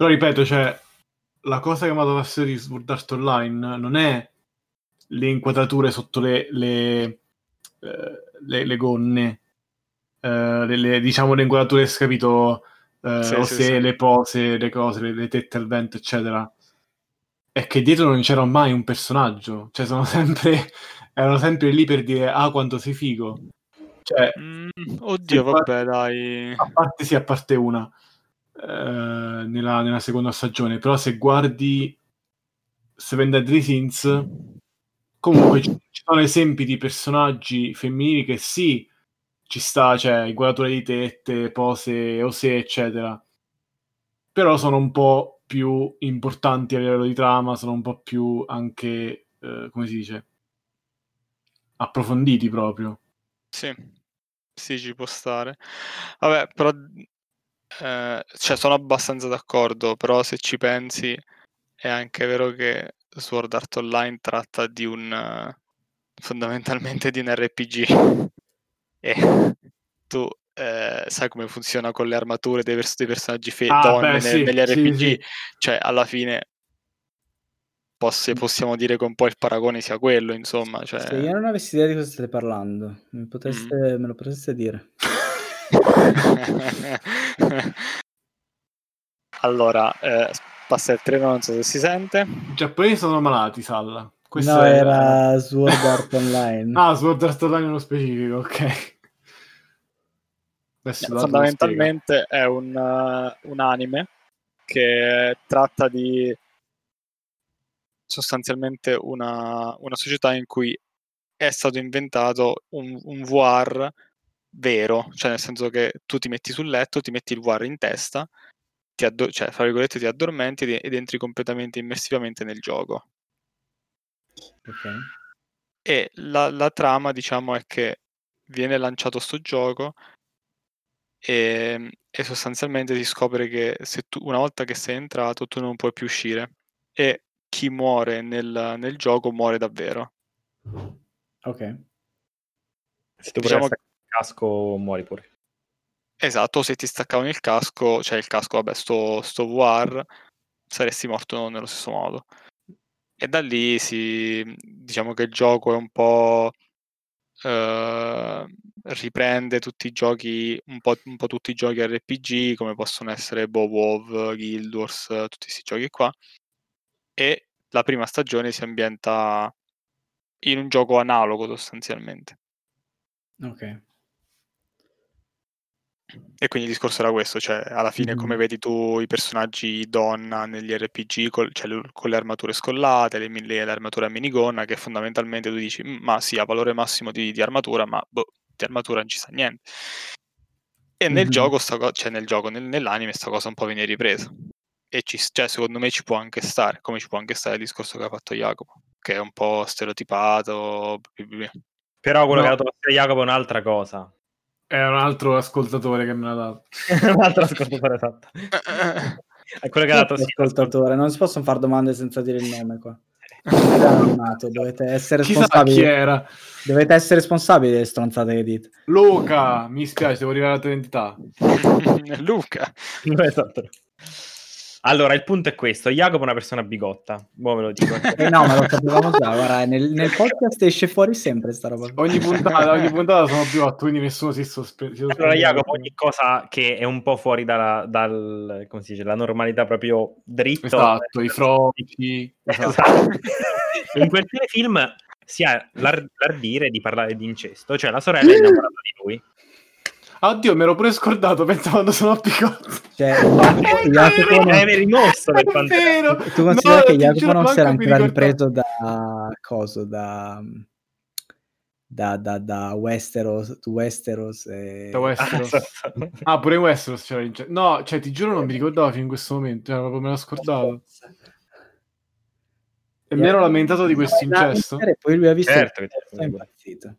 Però ripeto, cioè, la cosa che mi ha dato fastidio di Sword Art Online non è le inquadrature sotto le, le, eh, le- le gonne, eh, le, diciamo le inquadrature, capito, eh, Sì, o sì, se sì. le pose, le cose, le, tette al vento, eccetera. È che dietro non c'era mai un personaggio, cioè sono (laughs) sempre, erano sempre lì per dire, ah, quanto sei figo. Cioè, Mm, oddio, vabbè, dai. A parte sì, a parte una eh, nella, nella seconda stagione, però se guardi Seven Deadly Sins, comunque ci, ci sono esempi di personaggi femminili che sì, ci sta, cioè inquadrature di tette, pose, osè, eccetera. Però sono un po' più importanti a livello di trama, sono un po' più anche, eh, come si dice, approfonditi proprio. Sì, sì, ci può stare. Vabbè, però, eh, cioè, sono abbastanza d'accordo, però se ci pensi è anche vero che Sword Art Online tratta di un... fondamentalmente di un RPG. (laughs) E tu eh, sai come funziona con le armature dei, pers- dei personaggi fe- Ah, donne beh, sì, negli sì, RPG? sì. Cioè, alla fine poss- possiamo dire che un po' il paragone sia quello, insomma. Cioè... Se io non avessi idea di cosa state parlando, mi potreste, Mm. me lo potreste dire. (laughs) allora, eh, passa il treno, non so se si sente. I giapponesi sono malati, Salla. Questo no, è- era Sword Art Online. (laughs) Ah, Sword Art Online nello specifico, ok. Adesso lo Fondamentalmente è un, uh, un anime che tratta di sostanzialmente una, una società in cui è stato inventato un, un VR vero, cioè nel senso che tu ti metti sul letto, ti metti il VR in testa, ti addo- cioè, fra virgolette, ti addormenti ed, ed entri completamente immersivamente nel gioco. Ok. E la, la trama, diciamo, è che viene lanciato sto gioco e, e sostanzialmente si scopre che se tu, una volta che sei entrato tu non puoi più uscire e chi muore nel, nel gioco muore davvero. Ok. Se tu Diciamo- casco, muori pure. Esatto, se ti staccavano il casco, cioè il casco, vabbè, sto, sto VR, saresti morto nello stesso modo. E da lì si, diciamo che il gioco è un po' eh, riprende tutti i giochi, un po', un po' tutti i giochi RPG, come possono essere boh, WoW, Guild Wars, tutti questi giochi qua. E la prima stagione si ambienta in un gioco analogo sostanzialmente. Ok. E quindi il discorso era questo, cioè alla fine come vedi tu i personaggi donna negli RPG col- cioè, con le armature scollate, le, le- le armature a minigonna, che fondamentalmente tu dici, "Mm, ma sì, ha valore massimo di, di armatura, ma boh, di armatura non ci sta niente. E nel Mhm. gioco, co- cioè nel gioco, nel- nell'anime, sta cosa un po' viene ripresa. E ci, cioè, secondo me ci può anche stare, come ci può anche stare il discorso che ha fatto Jacopo, che è un po' stereotipato. Però quello No. che ha dato a Jacopo è un'altra cosa. È un altro ascoltatore che me l'ha dato. (laughs) un altro ascoltatore esatto. È quello che ha dato sì, ascoltatore, non si possono fare domande senza dire il nome qua. (laughs) Siete anonimato, dovete essere Chissà chi responsabili. era. Dovete essere responsabili delle stronzate che dite. Luca, mi spiace, devo arrivare alla tua identità. (laughs) Luca. esatto. Allora, il punto è questo. Jacopo è una persona bigotta. Boh, ve lo dico. (laughs) Eh no, ma lo sapevamo già, guarda, nel, nel podcast esce fuori sempre sta roba. Ogni (laughs) puntata, ogni puntata sono più otto, quindi nessuno si sospe- si Allora, sospende. Jacopo, ogni cosa che è un po' fuori dalla, dal, come si dice, la normalità proprio dritto. Esatto, i froci. Esatto. Esatto. In quel telefilm si ha l'ar- l'ardire di parlare di incesto, cioè la sorella è innamorata di lui. Ah, Oddio, mi ero pure scordato, pensavo quando sono picotto. Cioè, Jacopo, Jacopo non- È rimosso per quanto vero. tu consideri No, che Jacopo non si era ancora ripreso da coso, da da, da, da Westeros, Westeros e... Da Westeros. Esatto. Ah, pure in Westeros c'era in No, cioè, ti giuro non mi ricordavo fino in questo momento, cioè, proprio me l'ho scordato. E mi ero lamentato di questo incesto. E poi lui ha visto Certo è impazzito.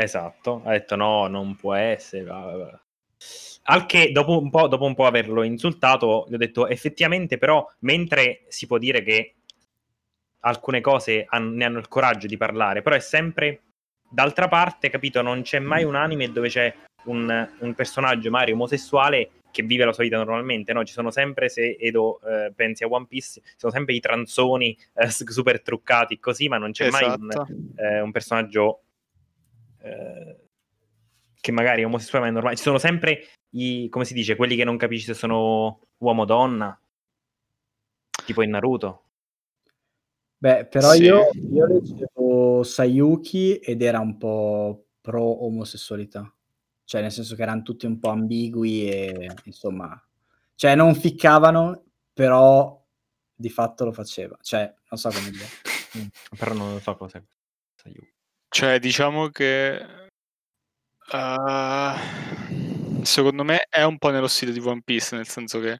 Esatto, ha detto no, non può essere. va, va. Al che dopo un, po', dopo un po' averlo insultato, gli ho detto effettivamente però, mentre si può dire che alcune cose han- ne hanno il coraggio di parlare, però è sempre d'altra parte, capito, non c'è mai un anime dove c'è un, un personaggio magari omosessuale che vive la sua vita normalmente, no? Ci sono sempre, se Edo eh, pensi a One Piece, ci sono sempre i tranzoni eh, super truccati così, ma non c'è mai un, Esatto. eh, un personaggio eh, che magari omosessuale ma è normale. Ci sono sempre i, come si dice, quelli che non capisci se sono uomo o donna, tipo in Naruto. Beh, però Sì. io, io leggevo Sayuki ed era un po' pro omosessualità. cioè nel senso che eran tutti un po' ambigui e insomma cioè non ficcavano, però di fatto lo faceva. Cioè, non so come dire. (laughs) Però non lo so cos'è Sayuki. Cioè, diciamo che uhm, secondo me è un po' nello stile di One Piece, nel senso che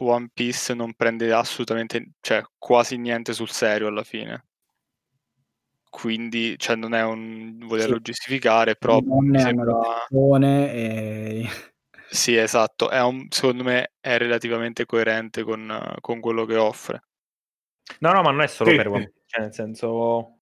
One Piece non prende assolutamente cioè quasi niente sul serio alla fine. Quindi, cioè non è un volerlo Sì. giustificare, però hanno sembra ragione e (laughs) Sì, esatto, è un secondo me è relativamente coerente con con quello che offre. No, no, ma non è solo Sì, per. One Piece, cioè nel senso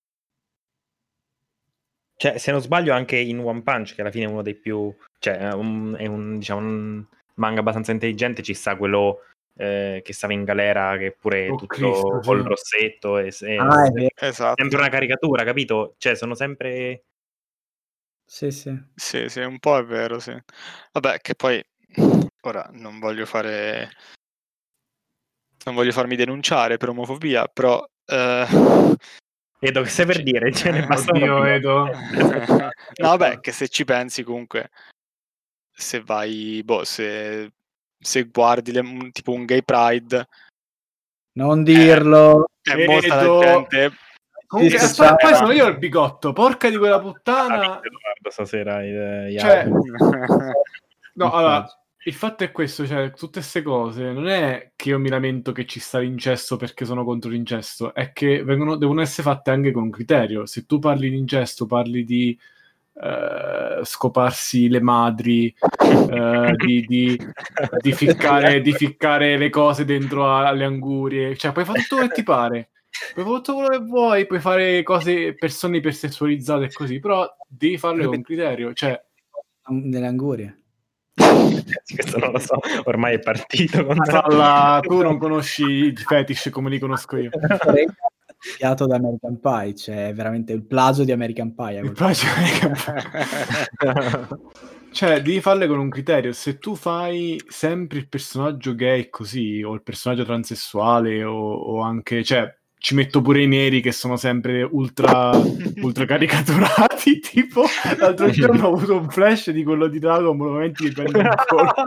cioè, se non sbaglio anche in One Punch, che alla fine è uno dei più cioè è un è un diciamo un manga abbastanza intelligente, ci sta quello, ehm, che stava in galera che pure è Oh tutto Cristo, col sì. rossetto e se Ah, è se vero. Esatto. sempre una caricatura, capito? Cioè sono sempre Sì, sì. Sì, sì, un po' è vero, sì. Vabbè, che poi ora non voglio fare non voglio farmi denunciare per omofobia, però, ehm Edo, che stai per Ci dire? Ce ne basta Oddio, uno Edo. (laughs) No, vabbè, che se ci pensi comunque se vai boh, se se guardi le tipo un gay pride Non dirlo. è molta la gente Comunque, Sì, aspetta, poi sono io il bigotto, porca di quella puttana. Stasera Cioè, (laughs) no, allora, il fatto è questo, cioè, tutte queste cose, non è che io mi lamento che ci sta l'incesto perché sono contro l'incesto, è che vengono, devono essere fatte anche con criterio. Se tu parli di incesto, parli di eh, scoparsi le madri, eh, di, di, di ficcare, di ficcare le cose dentro alle angurie, cioè puoi fare tutto quello che ti pare. Puoi fare tutto quello che vuoi, puoi fare cose, persone ipersessualizzate e così, però devi farle con criterio. Cioè, Nelle angurie. (laughs) Questo non lo so, ormai è partito. Alla- tu non conosci i fetish come li conosco io. Piato da American Pie, cioè veramente il plagio di American Pie. Il plagio (laughs) Cioè, devi farle con un criterio. Se tu fai sempre il personaggio gay così, o il personaggio transessuale, o, o anche, cioè, ci metto pure i neri che sono sempre ultra, (laughs) ultra caricaturati. (laughs) Tipo, l'altro giorno ho avuto un flash di quello di Dragon Ball, momenti di prendere un (laughs) colpo.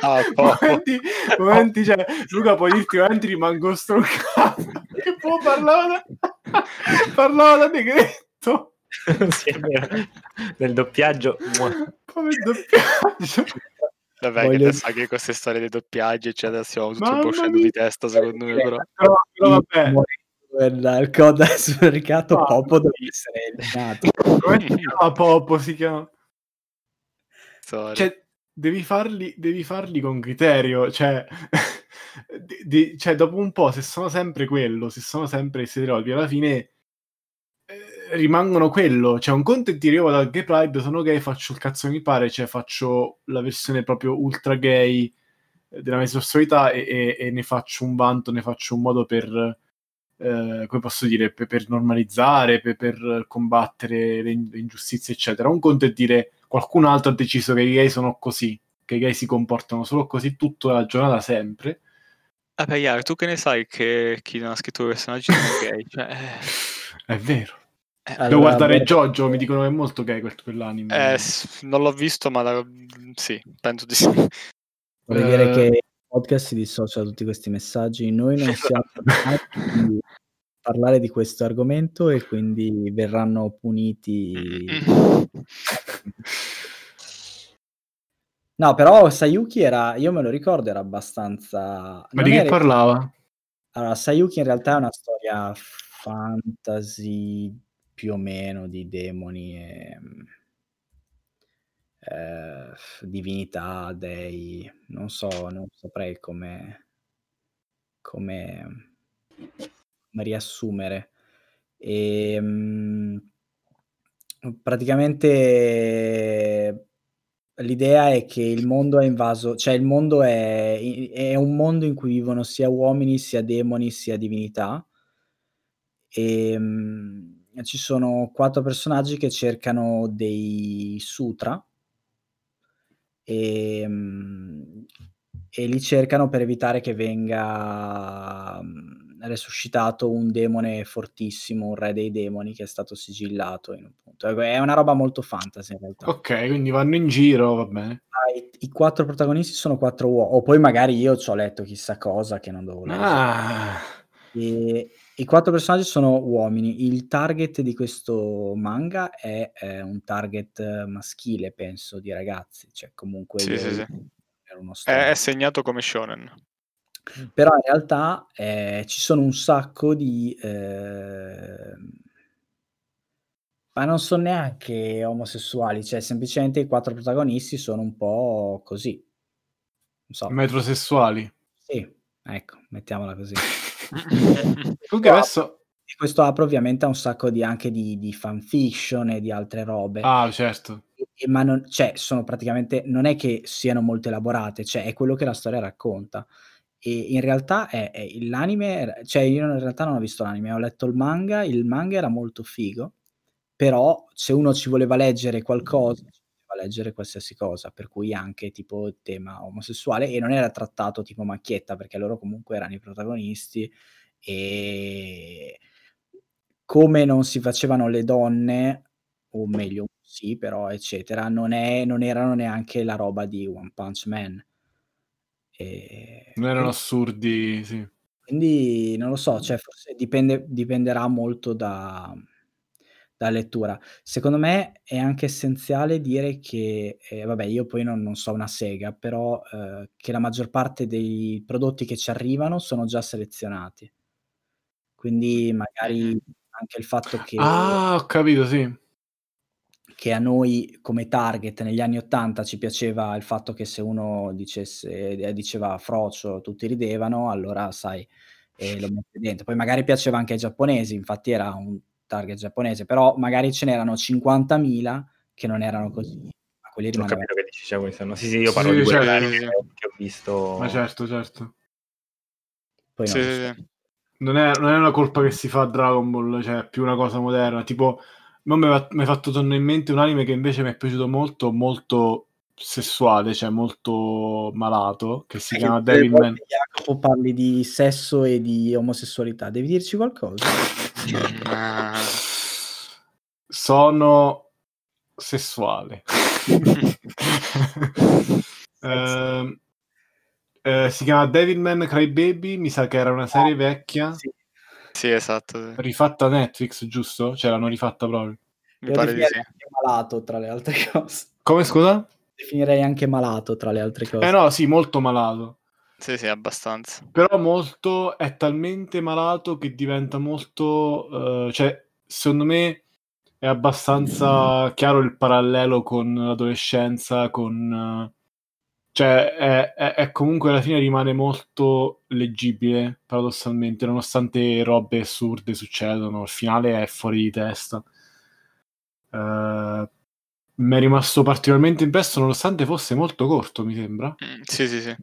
Ah, momenti, momenti, cioè, Luca, puoi dirti, momenti rimango stroncato. Che può parlare parlava da decreto. Sì, è vero. Del doppiaggio. Come doppiaggio. Vabbè, che Voglio- adesso anche queste storie dei doppiaggi, eccetera, stiamo tutti un po' uscendo di testa, secondo me, però. Però, però vabbè, Il, il coda (laughs) sul mercato Ah, Popo deve essere eliminato. come si chiama Popo? Si chiama... Cioè, devi farli, devi farli con criterio, cioè... (laughs) di- di- cioè, dopo un po', se sono sempre quello, se sono sempre i stereotipi, alla fine eh, rimangono quello. Cioè, un conto è dire io vado al gay pride, sono gay, faccio il cazzo che mi pare, cioè faccio la versione proprio ultra gay eh, della mia sessualità e, e- e ne faccio un vanto, ne faccio un modo per... eh, come posso dire, per, per normalizzare, per, per combattere le, in- le ingiustizie, eccetera. Un conto è dire qualcun altro ha deciso che i gay sono così, che i gay si comportano solo così tutta la giornata sempre. Vabbè, Iar, tu che ne sai che chi non ha scritto quei personaggi sono gay? (laughs) Cioè, È vero. eh, Allora, Devo guardare beh- Jojo, mi dicono che è molto gay quel, quell'anime. eh, non l'ho visto, ma la- sì, penso di sì. Vuol Eh, dire che il podcast si dissocia da tutti questi messaggi. Noi non siamo (laughs) capaci di parlare di questo argomento e quindi verranno puniti. No, però Sayuki era, io me lo ricordo, era abbastanza... Ma di che era- parlava? Allora, Sayuki in realtà è una storia fantasy più o meno di demoni e eh, divinità, dei, non so, non saprei come, come, riassumere. E, mm, praticamente l'idea è che il mondo è invaso, cioè il mondo è, è un mondo in cui vivono sia uomini, sia demoni, sia divinità. E, mm, ci sono quattro personaggi che cercano dei sutra e, mm, e li cercano per evitare che venga mm, resuscitato un demone fortissimo, un re dei demoni che è stato sigillato in, appunto. È una roba molto fantasy in realtà. Ok, quindi vanno in giro, va bene. Ah, i, i quattro protagonisti sono quattro uomini, o poi magari io ci ho letto chissà cosa che non dovevo leggere. Ah, E I quattro personaggi sono uomini. Il target di questo manga è, eh, un target eh, maschile, penso, di ragazzi. Cioè, comunque Sì, sì, sì. È, è segnato come shonen. Però in realtà eh, ci sono un sacco di... ehm, ma non sono neanche omosessuali, cioè semplicemente i quattro protagonisti sono un po' così. Non so. metrosessuali. Sì, ecco, mettiamola così. (laughs) Comunque adesso... Questo apre ovviamente a un sacco di, anche di, di fanfiction e di altre robe. Ah, certo. E- ma non, cioè, sono praticamente, non è che siano molto elaborate, cioè è quello che la storia racconta. E in realtà è, è- l'anime, cioè io in realtà non ho visto l'anime, ho letto il manga, il manga era molto figo, però se uno ci voleva leggere qualcosa, poteva leggere qualsiasi cosa, per cui anche tipo il tema omosessuale, e non era trattato tipo macchietta, perché loro comunque erano i protagonisti, e come non si facevano le donne, o meglio, sì, però, eccetera, non, è, non erano neanche la roba di One Punch Man. E Non erano assurdi, sì. quindi non lo so, cioè forse dipende, dipenderà molto da, da lettura. Secondo me è anche essenziale dire che, eh, vabbè, io poi non, non so una sega, però eh, che la maggior parte dei prodotti che ci arrivano sono già selezionati. Quindi magari anche il fatto che Ah, ho capito, sì. che a noi come target negli anni '80 ci piaceva il fatto che se uno dicesse eh, diceva frocio tutti ridevano, allora sai, ehm, lo metti dentro. Poi magari piaceva anche ai giapponesi, infatti era un target giapponese, però magari ce n'erano 50.000 che non erano così, ma quelli Ho rimanevano capito che dici, cioè, sono- Sì, sì, io parlo sì, di quelli certo, che, sì, che ho visto. Ma certo, certo. poi Sì, non lo sì. Non è, non è una colpa che si fa a Dragon Ball, cioè è più una cosa moderna. Tipo, non mi hai fatto tornare in mente un anime che invece mi è piaciuto molto, molto sessuale, cioè molto malato, che si Sai chiama Devilman. Jacopo, parli di sesso e di omosessualità, devi dirci qualcosa? Ah. Sono sessuale. (laughs) Ehm, eh, si chiama Devilman Crybaby, mi sa che era una serie vecchia, Sì. Sì, esatto. sì. rifatta a Netflix, giusto? Cioè l'hanno rifatta proprio. Mi pare di sì. anche malato tra le altre (laughs) cose. Come scusa? Definirei anche malato tra le altre cose. Eh no, sì, molto malato. Sì, sì, abbastanza. Però molto è talmente malato che diventa molto eh, cioè secondo me è abbastanza chiaro il parallelo con l'adolescenza con eh, cioè è, è- è comunque alla fine rimane molto leggibile paradossalmente nonostante robe assurde succedono il finale è fuori di testa Eh, mi è rimasto particolarmente impresso nonostante fosse molto corto mi sembra Mm, sì, sì, sì.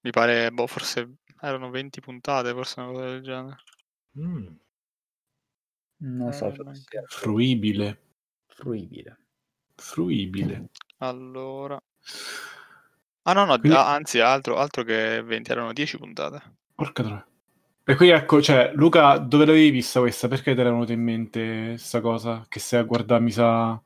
Mi pare, boh, forse erano 20 puntate, forse una cosa del genere. Mm. Non so Eh, se neanche. sia fruibile fruibile. fruibile Allora. Ah no, no, Quindi- ah, anzi, altro, altro che 20, erano 10 puntate. Porca troia. E qui ecco, cioè, Luca, dove l'avevi vista questa? Perché ti era venuta in mente questa cosa? Che stai a guardare, mi sa...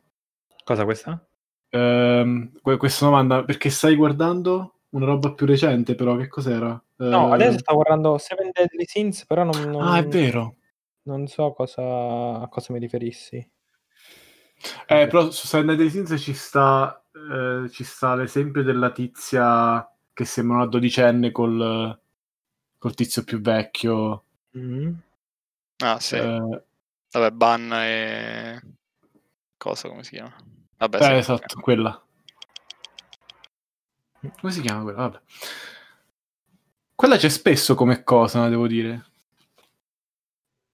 Cosa questa? Ehm, que- questa domanda, perché stai guardando una roba più recente, però, che cos'era? No, Eh, adesso sto guardando Seven Deadly Sins, però non, non- Ah, è vero. non so cosa, a cosa mi riferissi. Eh, però su Silent Hill Sins ci sta, eh, ci sta l'esempio della tizia che sembra una dodicenne col, col tizio più vecchio. Mm. Ah, sì. Eh, Vabbè, Ban e... Cosa, come si chiama? Vabbè, eh, esatto, quella. Come si chiama quella? Vabbè. Quella c'è spesso come cosa, devo dire.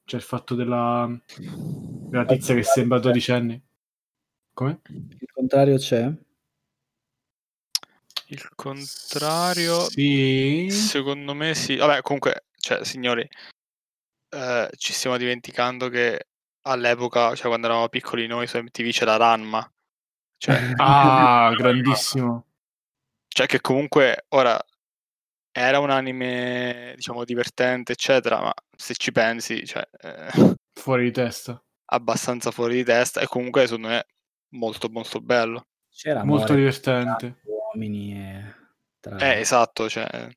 C'è il fatto della, della tizia che sembra dodicenne. Come? Il contrario c'è? Il contrario, Sì. secondo me sì. Vabbè, comunque, cioè, signori, eh, ci stiamo dimenticando che all'epoca, cioè quando eravamo piccoli noi su MTV c'era Ranma. Cioè, (laughs) Ah, grandissimo. cioè che comunque ora era un anime, diciamo, divertente, eccetera, ma se ci pensi, cioè, eh, Fuori di testa. abbastanza fuori di testa e comunque secondo me molto molto bello. C'era Molto divertente. tra uomini e tra... Eh, esatto, cioè,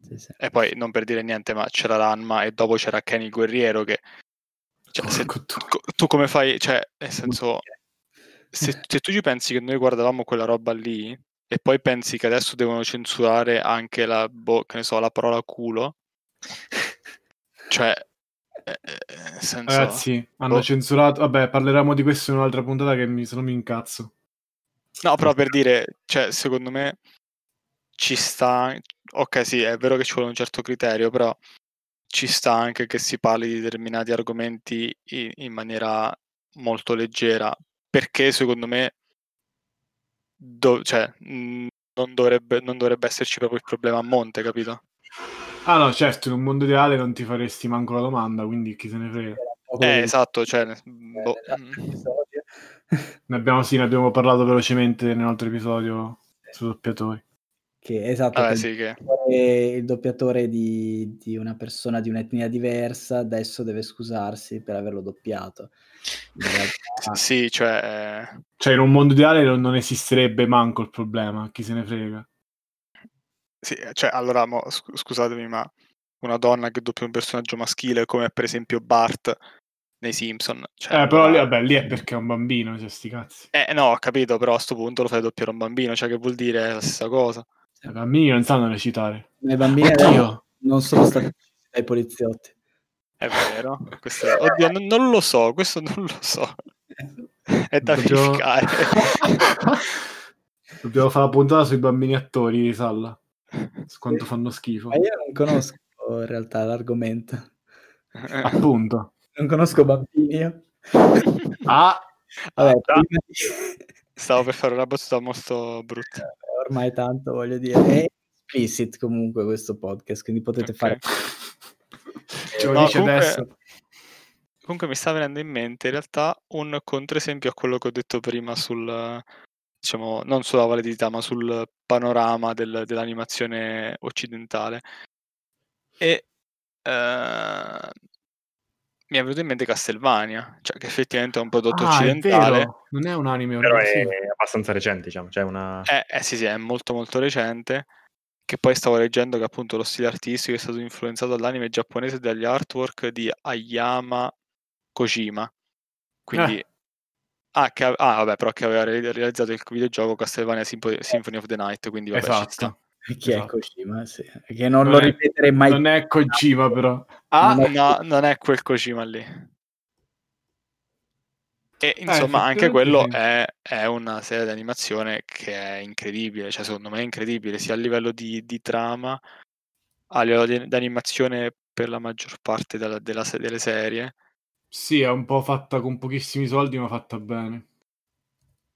sì, sì. e poi non per dire niente, ma c'era Ranma e dopo c'era Kenny il guerriero che cioè, se- tu- tu come fai, cioè, nel senso, se, se tu ci pensi che noi guardavamo quella roba lì e poi pensi che adesso devono censurare anche la, boh, che ne so, la parola culo, cioè, eh, eh, senso, Ragazzi, hanno boh. censurato. Vabbè, parleremo di questo in un'altra puntata che mi, se no mi incazzo. no, però per dire, cioè, secondo me ci sta, ok, sì, è vero che ci vuole un certo criterio, però ci sta anche che si parli di determinati argomenti in, in maniera molto leggera, perché secondo me do- cioè, mh, non, dovrebbe, non dovrebbe esserci proprio il problema a monte, capito? Ah no, certo, in un mondo ideale non ti faresti manco la domanda, quindi chi se ne frega. Eh, quello esatto, cioè, che- boh, nell'altro mm. Ne abbiamo, sì, ne abbiamo parlato velocemente nell'altro episodio su doppiatori. Che esatto, che sì, che... il doppiatore- il doppiatore di, di una persona di un'etnia diversa adesso deve scusarsi per averlo doppiato. In (laughs) realtà, Sì, cioè... eh, Cioè, in un mondo ideale non, non esisterebbe manco il problema, chi se ne frega. Sì, cioè, allora, mo, sc- scusatemi, ma una donna che doppia un personaggio maschile come per esempio Bart nei Simpson. Cioè, Eh, però lì, vabbè, lì è perché è un bambino, cioè, sti cazzi. Eh, no, ho capito, però a sto punto lo fai doppiare un bambino, cioè che vuol dire la stessa cosa. I bambini non sanno recitare. i bambini Oddio. non sono stati uccisi dai poliziotti. È vero? Questo è- Oddio, non, non lo so, questo non lo so. È da Dobbiamo- verificare. (laughs) Dobbiamo fare la puntata sui bambini attori, Salla. Su quanto fanno schifo. Ma io non conosco in realtà l'argomento. Appunto. Non conosco bambini. Ah, Vabbè, Ah, prima di- Stavo per fare una battuta molto brutta. Ormai tanto voglio dire. (laughs) È explicit comunque questo podcast, quindi potete Ok. fare... (laughs) ce lo No, dice comunque- adesso. Comunque mi sta venendo in mente in realtà un controesempio a quello che ho detto prima sul, diciamo, non sulla validità, ma sul panorama del- dell'animazione occidentale. E eh, mi è venuto in mente Castlevania, cioè che effettivamente è un prodotto Ah, è occidentale. vero. Non è un anime Però è abbastanza recente, diciamo. Cioè una... Eh, eh sì, sì, è molto molto recente. Che poi stavo leggendo che appunto lo stile artistico è stato influenzato dall'anime giapponese e dagli artwork di Ayama Kojima. Quindi, ah, che, ah, vabbè, però che aveva re- realizzato il videogioco Castlevania Symphony of the Night. Quindi, vabbè, ci sta. Esatto. Chi è. Kojima? Sì. Che non, Non lo è- ripeterei mai Non è Kojima, però. Ah, Non è- No, non è quel Kojima lì. E insomma, anche effettivamente quello è, è una serie di animazione che è incredibile, cioè secondo me è incredibile sia a livello di, di trama, a livello di, di animazione per la maggior parte della- della delle serie sì, è un po' fatta con pochissimi soldi, ma fatta bene.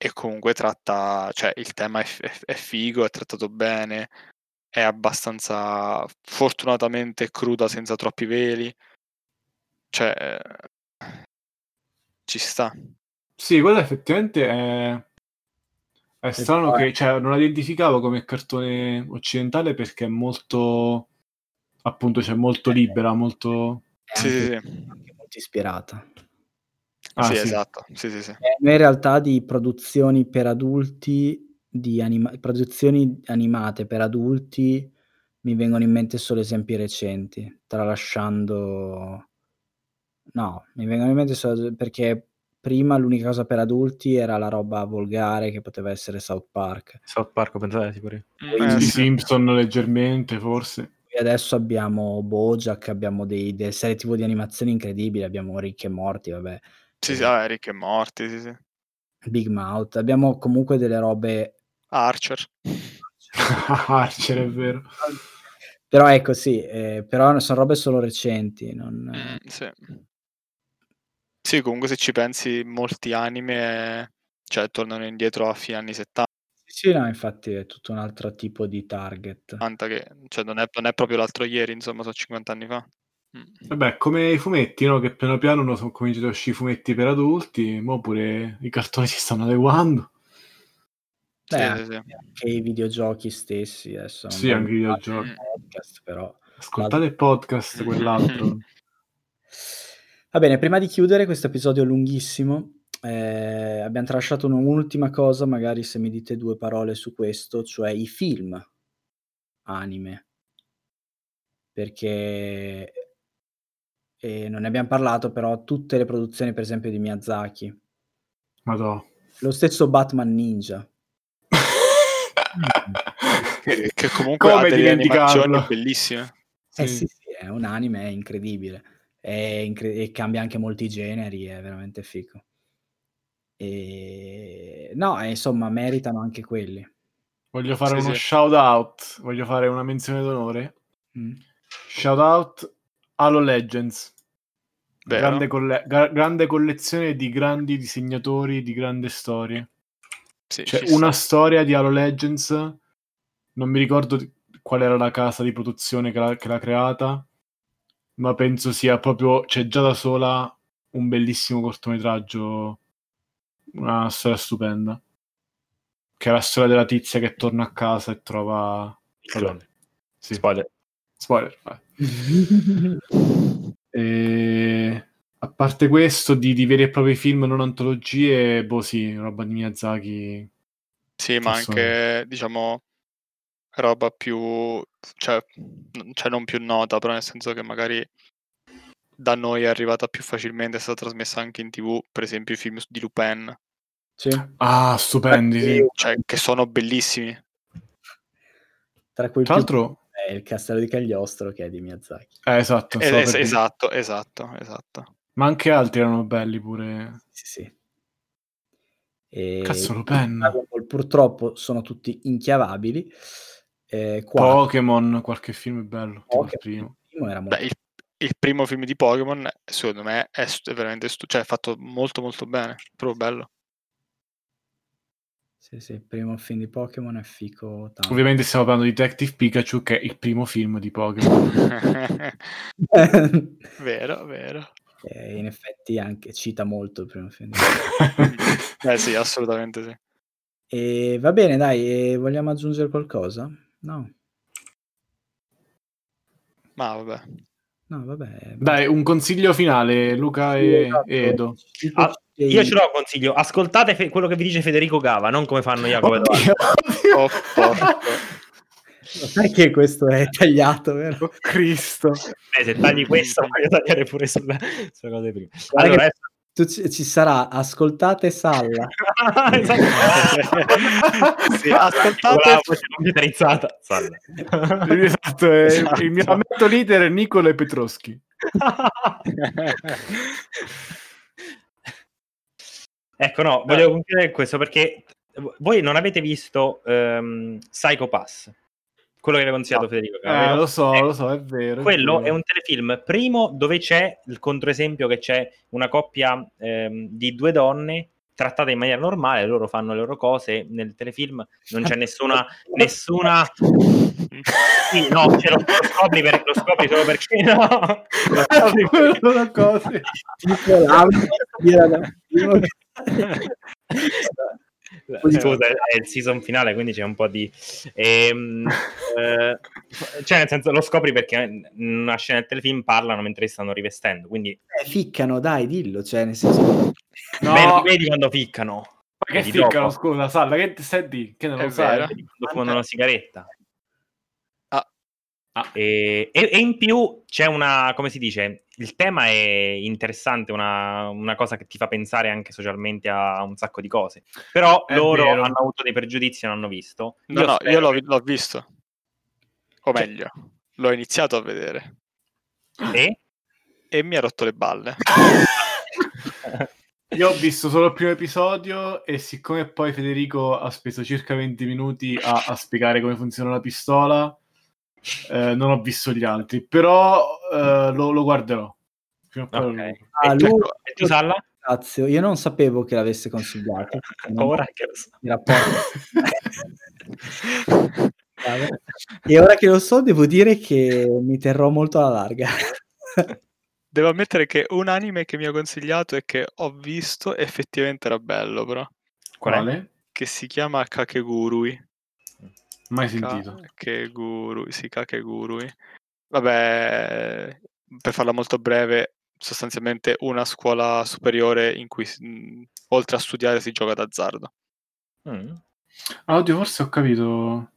E comunque tratta, cioè il tema è, f- è- è figo, è trattato bene, è abbastanza fortunatamente cruda senza troppi veli, cioè eh, ci sta. Sì, quello effettivamente è... È strano poi- che... Cioè, non la identificavo come cartone occidentale perché è molto... Appunto, cioè, molto libera, molto... Sì, anche, sì, sì. anche molto ispirata. Ah, sì, sì. esatto, sì, sì, sì. Eh, Noi in realtà di produzioni per adulti, di anima- produzioni animate per adulti, mi vengono in mente solo esempi recenti, tralasciando... No, mi vengono in mente solo perché prima l'unica cosa per adulti era la roba volgare che poteva essere South Park. South Park, pensate pure. Poi eh, Di sì. Simpson leggermente, forse. E adesso abbiamo Bojack, abbiamo dei, delle serie tv di animazione incredibili, abbiamo Rick e Morty, vabbè, Sì, sì, vabbè, Rick e Morty, sì, sì. Big Mouth, abbiamo comunque delle robe... Archer. (laughs) Archer, è vero. Però ecco sì, eh, però sono robe solo recenti, non... Mm, sì. Sì, comunque se ci pensi, molti anime, cioè, tornano indietro a fine anni 70, Sì, no, infatti è tutto un altro tipo di target. che cioè, non, è, non è proprio l'altro ieri, insomma, sono 50 anni fa. Mm. Vabbè, come i fumetti, no? Che piano piano non sono cominciati a uscire i fumetti per adulti, mo pure i cartoni (laughs) si stanno adeguando. Beh, sì, sì. anche i videogiochi stessi adesso. Sì, anche i videogiochi. podcast, però. Ascoltate il podcast, quell'altro. (laughs) Va bene, prima di chiudere questo episodio lunghissimo, eh, abbiamo tralasciato un'ultima cosa, magari se mi dite due parole su questo, cioè i film anime. Perché e non ne abbiamo parlato, però tutte le produzioni, per esempio, di Miyazaki. Madò. Lo stesso Batman Ninja. che, che comunque Come ha delle dimenticarlo? animazioni bellissime. Eh Sì. sì, sì, è un anime incredibile. È incre- e cambia anche molti generi, è veramente figo. E... No, e insomma, meritano anche quelli. Voglio fare Sì, uno sì. shout out, voglio fare una menzione d'onore. Mm. Shout out Halo Legends. Grande, colle- gra- grande collezione di grandi disegnatori di grandi storie. Sì, C'è ci una sta. storia di Halo Legends, non mi ricordo qual era la casa di produzione che l'ha, che l'ha creata, ma penso sia proprio, c'è già da sola un bellissimo cortometraggio, una storia stupenda, che è la storia della tizia che torna a casa e trova... Il clone. Sì. Spoiler. Spoiler. (laughs) E... A parte questo, di, di veri e propri film, non antologie, boh sì, roba di Miyazaki. Sì, ma anche, diciamo, roba più... Cioè, cioè non più nota, però nel senso che magari da noi è arrivata più facilmente, è stata trasmessa anche in tv, per esempio i film di Lupin, Sì. Ah, stupendi, sì. cioè, che sono bellissimi. Tra cui Tra l'altro, è il castello di Cagliostro che è di Miyazaki. eh, esatto, Eh, es- esatto, esatto, esatto. ma anche altri erano belli pure. Sì, sì. E Cazzo. Dragon Ball purtroppo sono tutti inchiavabili. Eh, qua Pokémon, qualche film è bello, tipo il Pokémon, primo. il primo era molto Beh, il, il primo film di Pokémon, secondo me, è, è veramente stu- cioè, è fatto molto molto bene, proprio bello. Sì, sì, il primo film di Pokémon è fico tanto. Ovviamente stiamo parlando di Detective Pikachu, che è il primo film di Pokémon. (laughs) vero, vero. Eh, in effetti anche cita molto il primo film. (laughs) Eh sì, assolutamente sì. E va bene, dai, e vogliamo aggiungere qualcosa? No, Ma vabbè. No, vabbè. Dai, un consiglio finale, Luca Sì, e esatto. Edo. Ah, Io ce l'ho un consiglio. Ascoltate fe- quello che vi dice Federico Gava, non come fanno Jacopo e. Oddio, Oh. Sai che questo è tagliato, vero? Oh, Cristo. Eh, se tagli questo, voglio tagliare pure sulla, sulle cose prima. Guarda Allora, che tu ci, ci sarà, ascoltate (laughs) Salla. Sì, ascoltate- computerizzata. Salla. Esatto, è- Esatto. il mio ammetto leader è Nicola Petroschi. (laughs) ecco, no, volevo concludere con questo perché voi non avete visto ehm, Psycho Pass, quello che aveva consigliato Federico. Eh, lo so, Ecco, lo so, è vero. è Quello vero. è un telefilm, primo, dove c'è il controesempio che c'è una coppia ehm, di due donne trattate in maniera normale, loro fanno le loro cose, nel telefilm non c'è nessuna... nessuna... Sì, no, ce lo, lo scopri, per- lo scopri solo perché no. Lo scopri perché- Sono cose. Da- Scusa, è il season finale, quindi c'è un po' di. ehm, (laughs) eh, cioè, nel senso, lo scopri perché in una scena del telefilm parlano mentre si stanno rivestendo. Quindi, Eh, ficcano, dai, dillo, cioè, nel senso... No, vedi, ma vedi quando ficcano. che vedi ficcano, dopo. scusa, Salla, che ti senti? Che non lo sai? quando fumano una sigaretta. Ah. E, e- e in più c'è una, come si dice, il tema è interessante, una, una cosa che ti fa pensare anche socialmente a un sacco di cose. Però È loro vero. hanno avuto dei pregiudizi e non hanno visto. No, no, spero io l'ho, l'ho visto. O Cioè- meglio, l'ho iniziato a vedere E? e mi ha rotto le balle. (laughs) Io ho visto solo il primo episodio e siccome poi Federico ha speso circa 20 minuti a, a spiegare come funziona la pistola, eh, non ho visto gli altri, però eh, lo, lo guarderò. Guardo. Ah, tu, lui- e tu, Salla? Grazie, io non sapevo che l'avesse consigliato. (laughs) Ora che lo so. e ora che lo so, devo dire che mi terrò molto alla larga. Devo ammettere che un anime che mi ha consigliato e che ho visto effettivamente era bello, però. Quale? Che si chiama Kakegurui. Mai sentito. Kakegurui, sì, Kakegurui. Vabbè, per farla molto breve, sostanzialmente una scuola superiore in cui mh, oltre a studiare si gioca d'azzardo. Mm. Ah, oddio, forse ho capito. Ho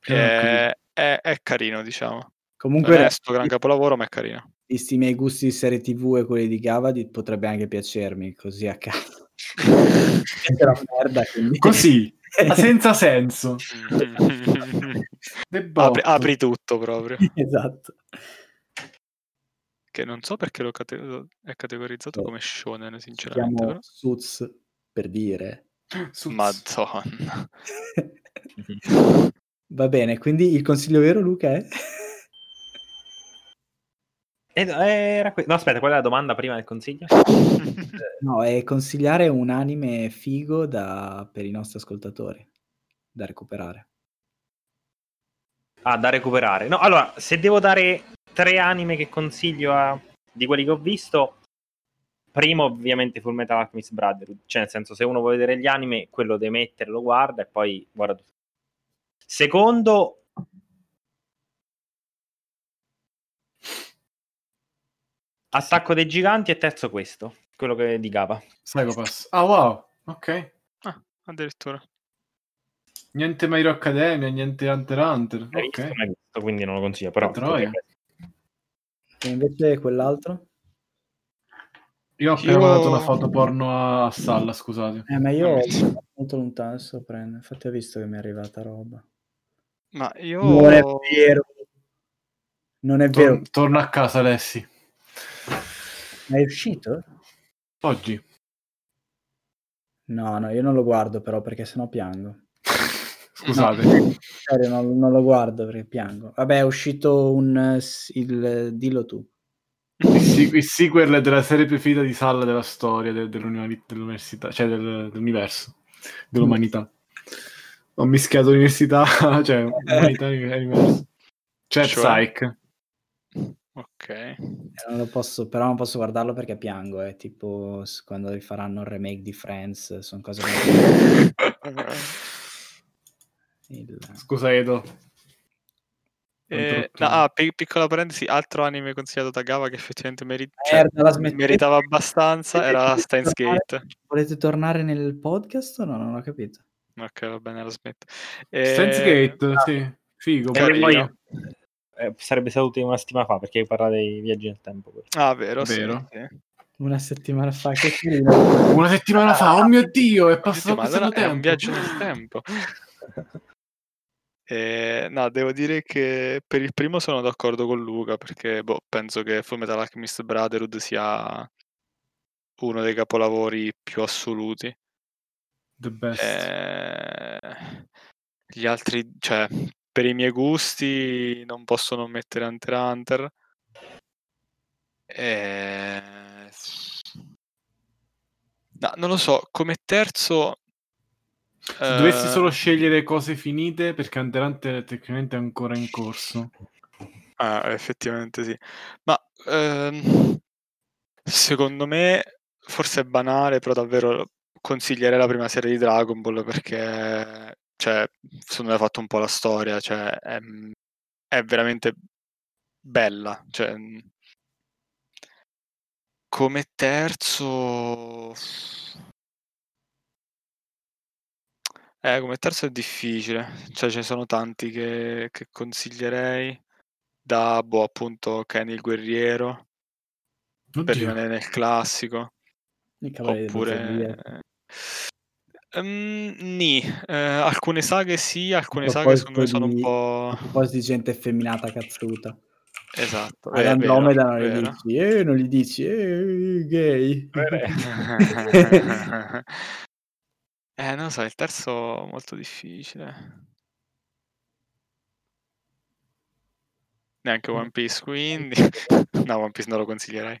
capito. È, è- è carino, diciamo. Comunque, Non è sto gran capolavoro, ma è carino. visti i miei gusti di serie TV e quelli di Gavadi, potrebbe anche piacermi, così a caso. (laughs) (laughs) È una merda, quindi... Così, senza senso. (laughs) Apri, apri tutto proprio. (laughs) esatto. Che non so perché lo cate- è categorizzato Oh. come shonen, Si sinceramente. Però. Suits, per dire. (gasps) Su- Madonna. (laughs) Va bene, quindi il consiglio vero, Luca, è? Era que- no, aspetta, qual è la domanda prima del consiglio? (laughs) No, è consigliare un anime figo da- per i nostri ascoltatori, da recuperare. Ah, da recuperare. No, allora, se devo dare tre anime che consiglio a- di quelli che ho visto, primo ovviamente Full Metal Alchemist Brotherhood, cioè nel senso se uno vuole vedere gli anime, quello deve mettere, lo guarda e poi guarda tutto. Secondo, Attacco dei Giganti e terzo questo, quello che di Gava. Psychopass. Ah, wow. Ok. Ah, addirittura. Niente My Hero Academia, niente Hunter Hunter. L'hai visto? Ok. L'hai visto, quindi non lo consiglio, però... Troia. E invece quell'altro? Io ho appena Io- mandato una foto porno a Salla, scusate. Eh, ma io mi- molto lontano, adesso prendo. Infatti ho visto che mi è arrivata roba. Ma io... Non è vero. Non è vero. Tor- torna a casa, Alessi. Ma è uscito? Oggi. No, no, io non lo guardo però perché sennò piango. (laughs) Scusate. Serio, non, non lo guardo perché piango. Vabbè, è uscito un... il... dillo tu. Il, il sequel della serie preferita di Salla della storia de- dell'uni- dell'università, cioè del- dell'universo, dell'umanità. Ho mischiato università, (laughs) cioè (laughs) umanità e universo. Cioè, Cioè? Psych. Ok. Eh, non lo posso, però non posso guardarlo perché piango. È tipo s- quando rifaranno il remake di Friends, sono cose che... (laughs) il- Scusa Edo. Eh, no, ah, pi- piccola parentesi, altro anime consigliato da Gava che effettivamente meri- cioè, meritava abbastanza era Steins Gate. Volete tornare nel podcast o no? Non ho capito. Ok, va bene, la smetto. Eh, Steins Gate, sì. Figo. E poi eh, sarebbe stato una settimana fa perché parla dei viaggi nel tempo. quello. Ah, vero, Vero. sì. Una settimana fa, che (laughs) carino. Una settimana fa, oh mio Dio, è passato Ma allora tanto è un tempo. viaggio nel tempo. (laughs) Eh, no, devo dire che per il primo sono d'accordo con Luca perché boh, penso che Fullmetal Alchemist Brotherhood sia uno dei capolavori più assoluti. The best. Eh, gli altri, cioè, per i miei gusti non posso non mettere Hunter x Hunter. Eh, no, non lo so, come terzo... Se dovessi eh, solo scegliere cose finite, perché Hunter x Hunter tecnicamente è ancora in corso. Ah, effettivamente sì. Ma ehm, secondo me, forse è banale, però davvero consiglierei la prima serie di Dragon Ball perché, cioè, secondo me ha fatto un po' la storia, cioè, è, è veramente bella. Cioè, come terzo... Eh, come terzo è difficile, cioè ce ne sono tanti che, che consiglierei, da boh, appunto Kenny il guerriero, per Oddio. rimanere nel classico, oppure... Ehm, nì, eh, alcune saghe sì, alcune saghe secondo me sono un di- po'... A proposito di gente effeminata cazzuta. Esatto, Ad è vero, Andromeda non è vero. dici, eh, non gli dici, eh, gay. (laughs) (laughs) Eh, non lo so, il terzo molto difficile. Neanche One Piece, quindi... (laughs) No, One Piece non lo consiglierei.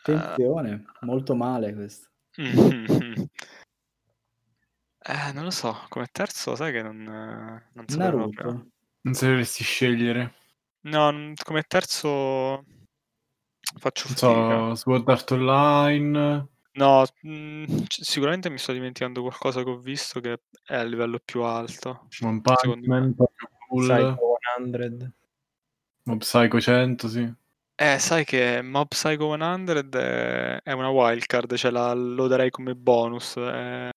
Attenzione, molto male (laughs) Eh, non lo so, come terzo sai che non, non saprei proprio. Naruto. Non sapresti scegliere. No, n- come terzo faccio Non fatica. so, Sword Art Online. No, mm, c- sicuramente mi sto dimenticando qualcosa che ho visto che è a livello più alto. One Punch Secondo me. Man. Cool. Psycho 100. Mob Psycho 100, sì. Eh, sai che Mob Psycho 100 è, è una wildcard, cioè la, lo darei come bonus. È...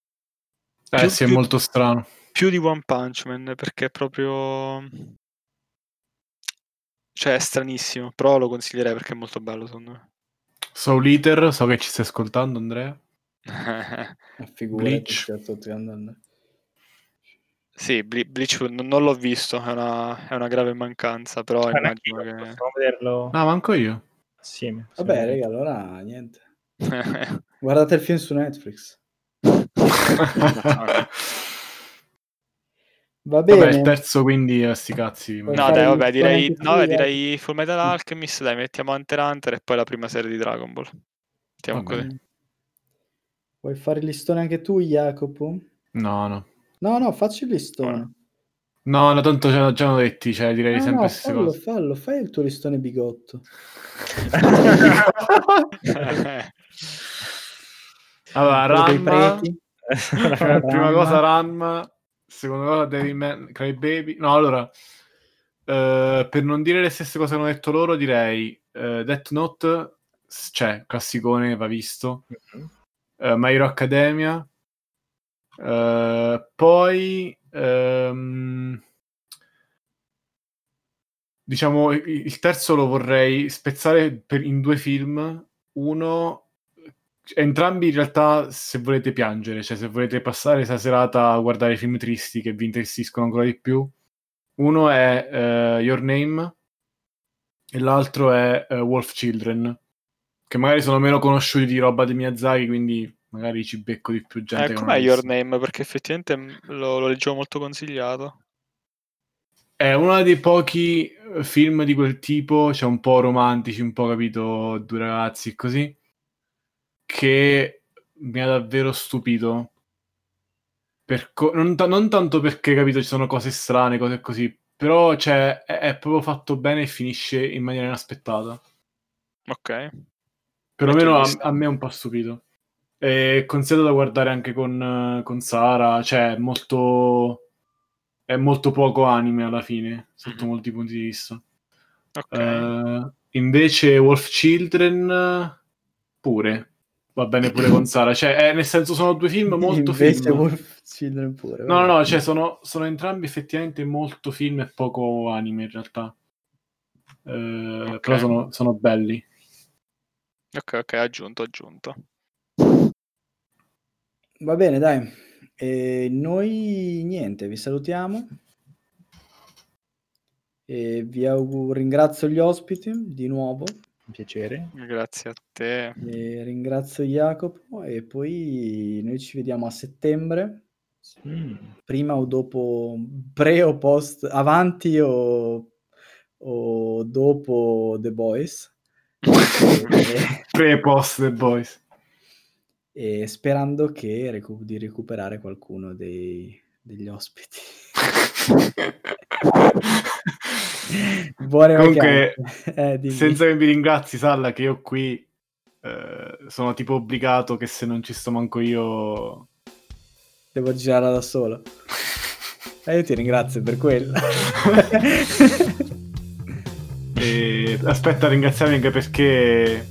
Eh Più- sì, è più- molto strano. Più di One Punch Man, perché è proprio... Cioè, è stranissimo, però lo consiglierei perché è molto bello, secondo me. Soul Eater, so che ci stai ascoltando, Andrea. Ma (laughs) figurati, Bleach. certo, ti andando. Sì, Ble- Bleach non, non l'ho visto, è una, è una grave mancanza, però Guarda, immagino che... Possiamo vederlo Ah, manco io. assieme. Vabbè, raga, allora niente. (laughs) Guardate il film su Netflix. (laughs) Va bene. Vabbè, il terzo quindi a sti cazzi. No, dai, vabbè, direi, no, vabbè, direi Full Metal Alchemist, dai, mettiamo Hunter x Hunter e poi la prima serie di Dragon Ball. Mettiamo così. Vuoi fare il listone anche tu, Jacopo? No, no. No, no, facci il listone. No, no, tanto già, già hanno detti, cioè direi No, sempre no, le stesse fallo, cose. fallo, fai il tuo listone bigotto. (laughs) allora, (laughs) Ranma, prima cosa Ranma, seconda cosa Devilman Crybaby. No, allora, eh, per non dire le stesse cose che hanno detto loro, direi eh, Death Note, s- cioè, classicone, va visto. eh, My Hero Academia. Eh, poi ehm, diciamo il terzo lo vorrei spezzare per- in due film. Uno, entrambi in realtà se volete piangere, cioè se volete passare questa serata a guardare film tristi che vi intristiscono ancora di più. Uno è eh, Your Name e l'altro è eh, Wolf Children, che magari sono meno conosciuti di roba di Miyazaki, quindi magari ci becco di più gente. Eh, com'è Your. Name? Perché effettivamente lo, lo leggevo molto consigliato. È uno dei pochi eh, film di quel tipo, cioè un po' romantici, un po' capito, due ragazzi e così, che mi ha davvero stupito. Per co- non, ta- non tanto perché, capito, ci sono cose strane, cose così, però cioè, è, è proprio fatto bene e finisce in maniera inaspettata. Ok. Perlomeno a, a me è un po' stupito. È consigliato da guardare anche con, con Sara, cioè è molto, è molto poco anime alla fine, sotto Mhm. molti punti di vista. Ok. Eh, invece Wolf Children pure, va bene pure con (laughs) Sara, cioè eh, nel senso sono due film molto Invece film. Wolf Children pure. No, no, no, cioè sono, sono entrambi effettivamente molto film e poco anime in realtà. Eh, Ok. Però sono, sono belli. Ok, ok, aggiunto, aggiunto. Va bene, dai. E noi niente, vi salutiamo. E vi auguro, ringrazio gli ospiti di nuovo. Un piacere. Grazie a te. E ringrazio Jacopo e poi noi ci vediamo a settembre, Mm. prima o dopo, pre o post, avanti o, o dopo The Boys. (laughs) Pre e post The Boys. E sperando che recu- di recuperare qualcuno dei- degli ospiti. (laughs) Buone Comunque. Eh, senza che mi ringrazi, Salla, che io qui eh, sono tipo obbligato che se non ci sto manco io... Devo girare da solo. (laughs) E io ti ringrazio per quello. (laughs) E aspetta ringraziarmi anche perché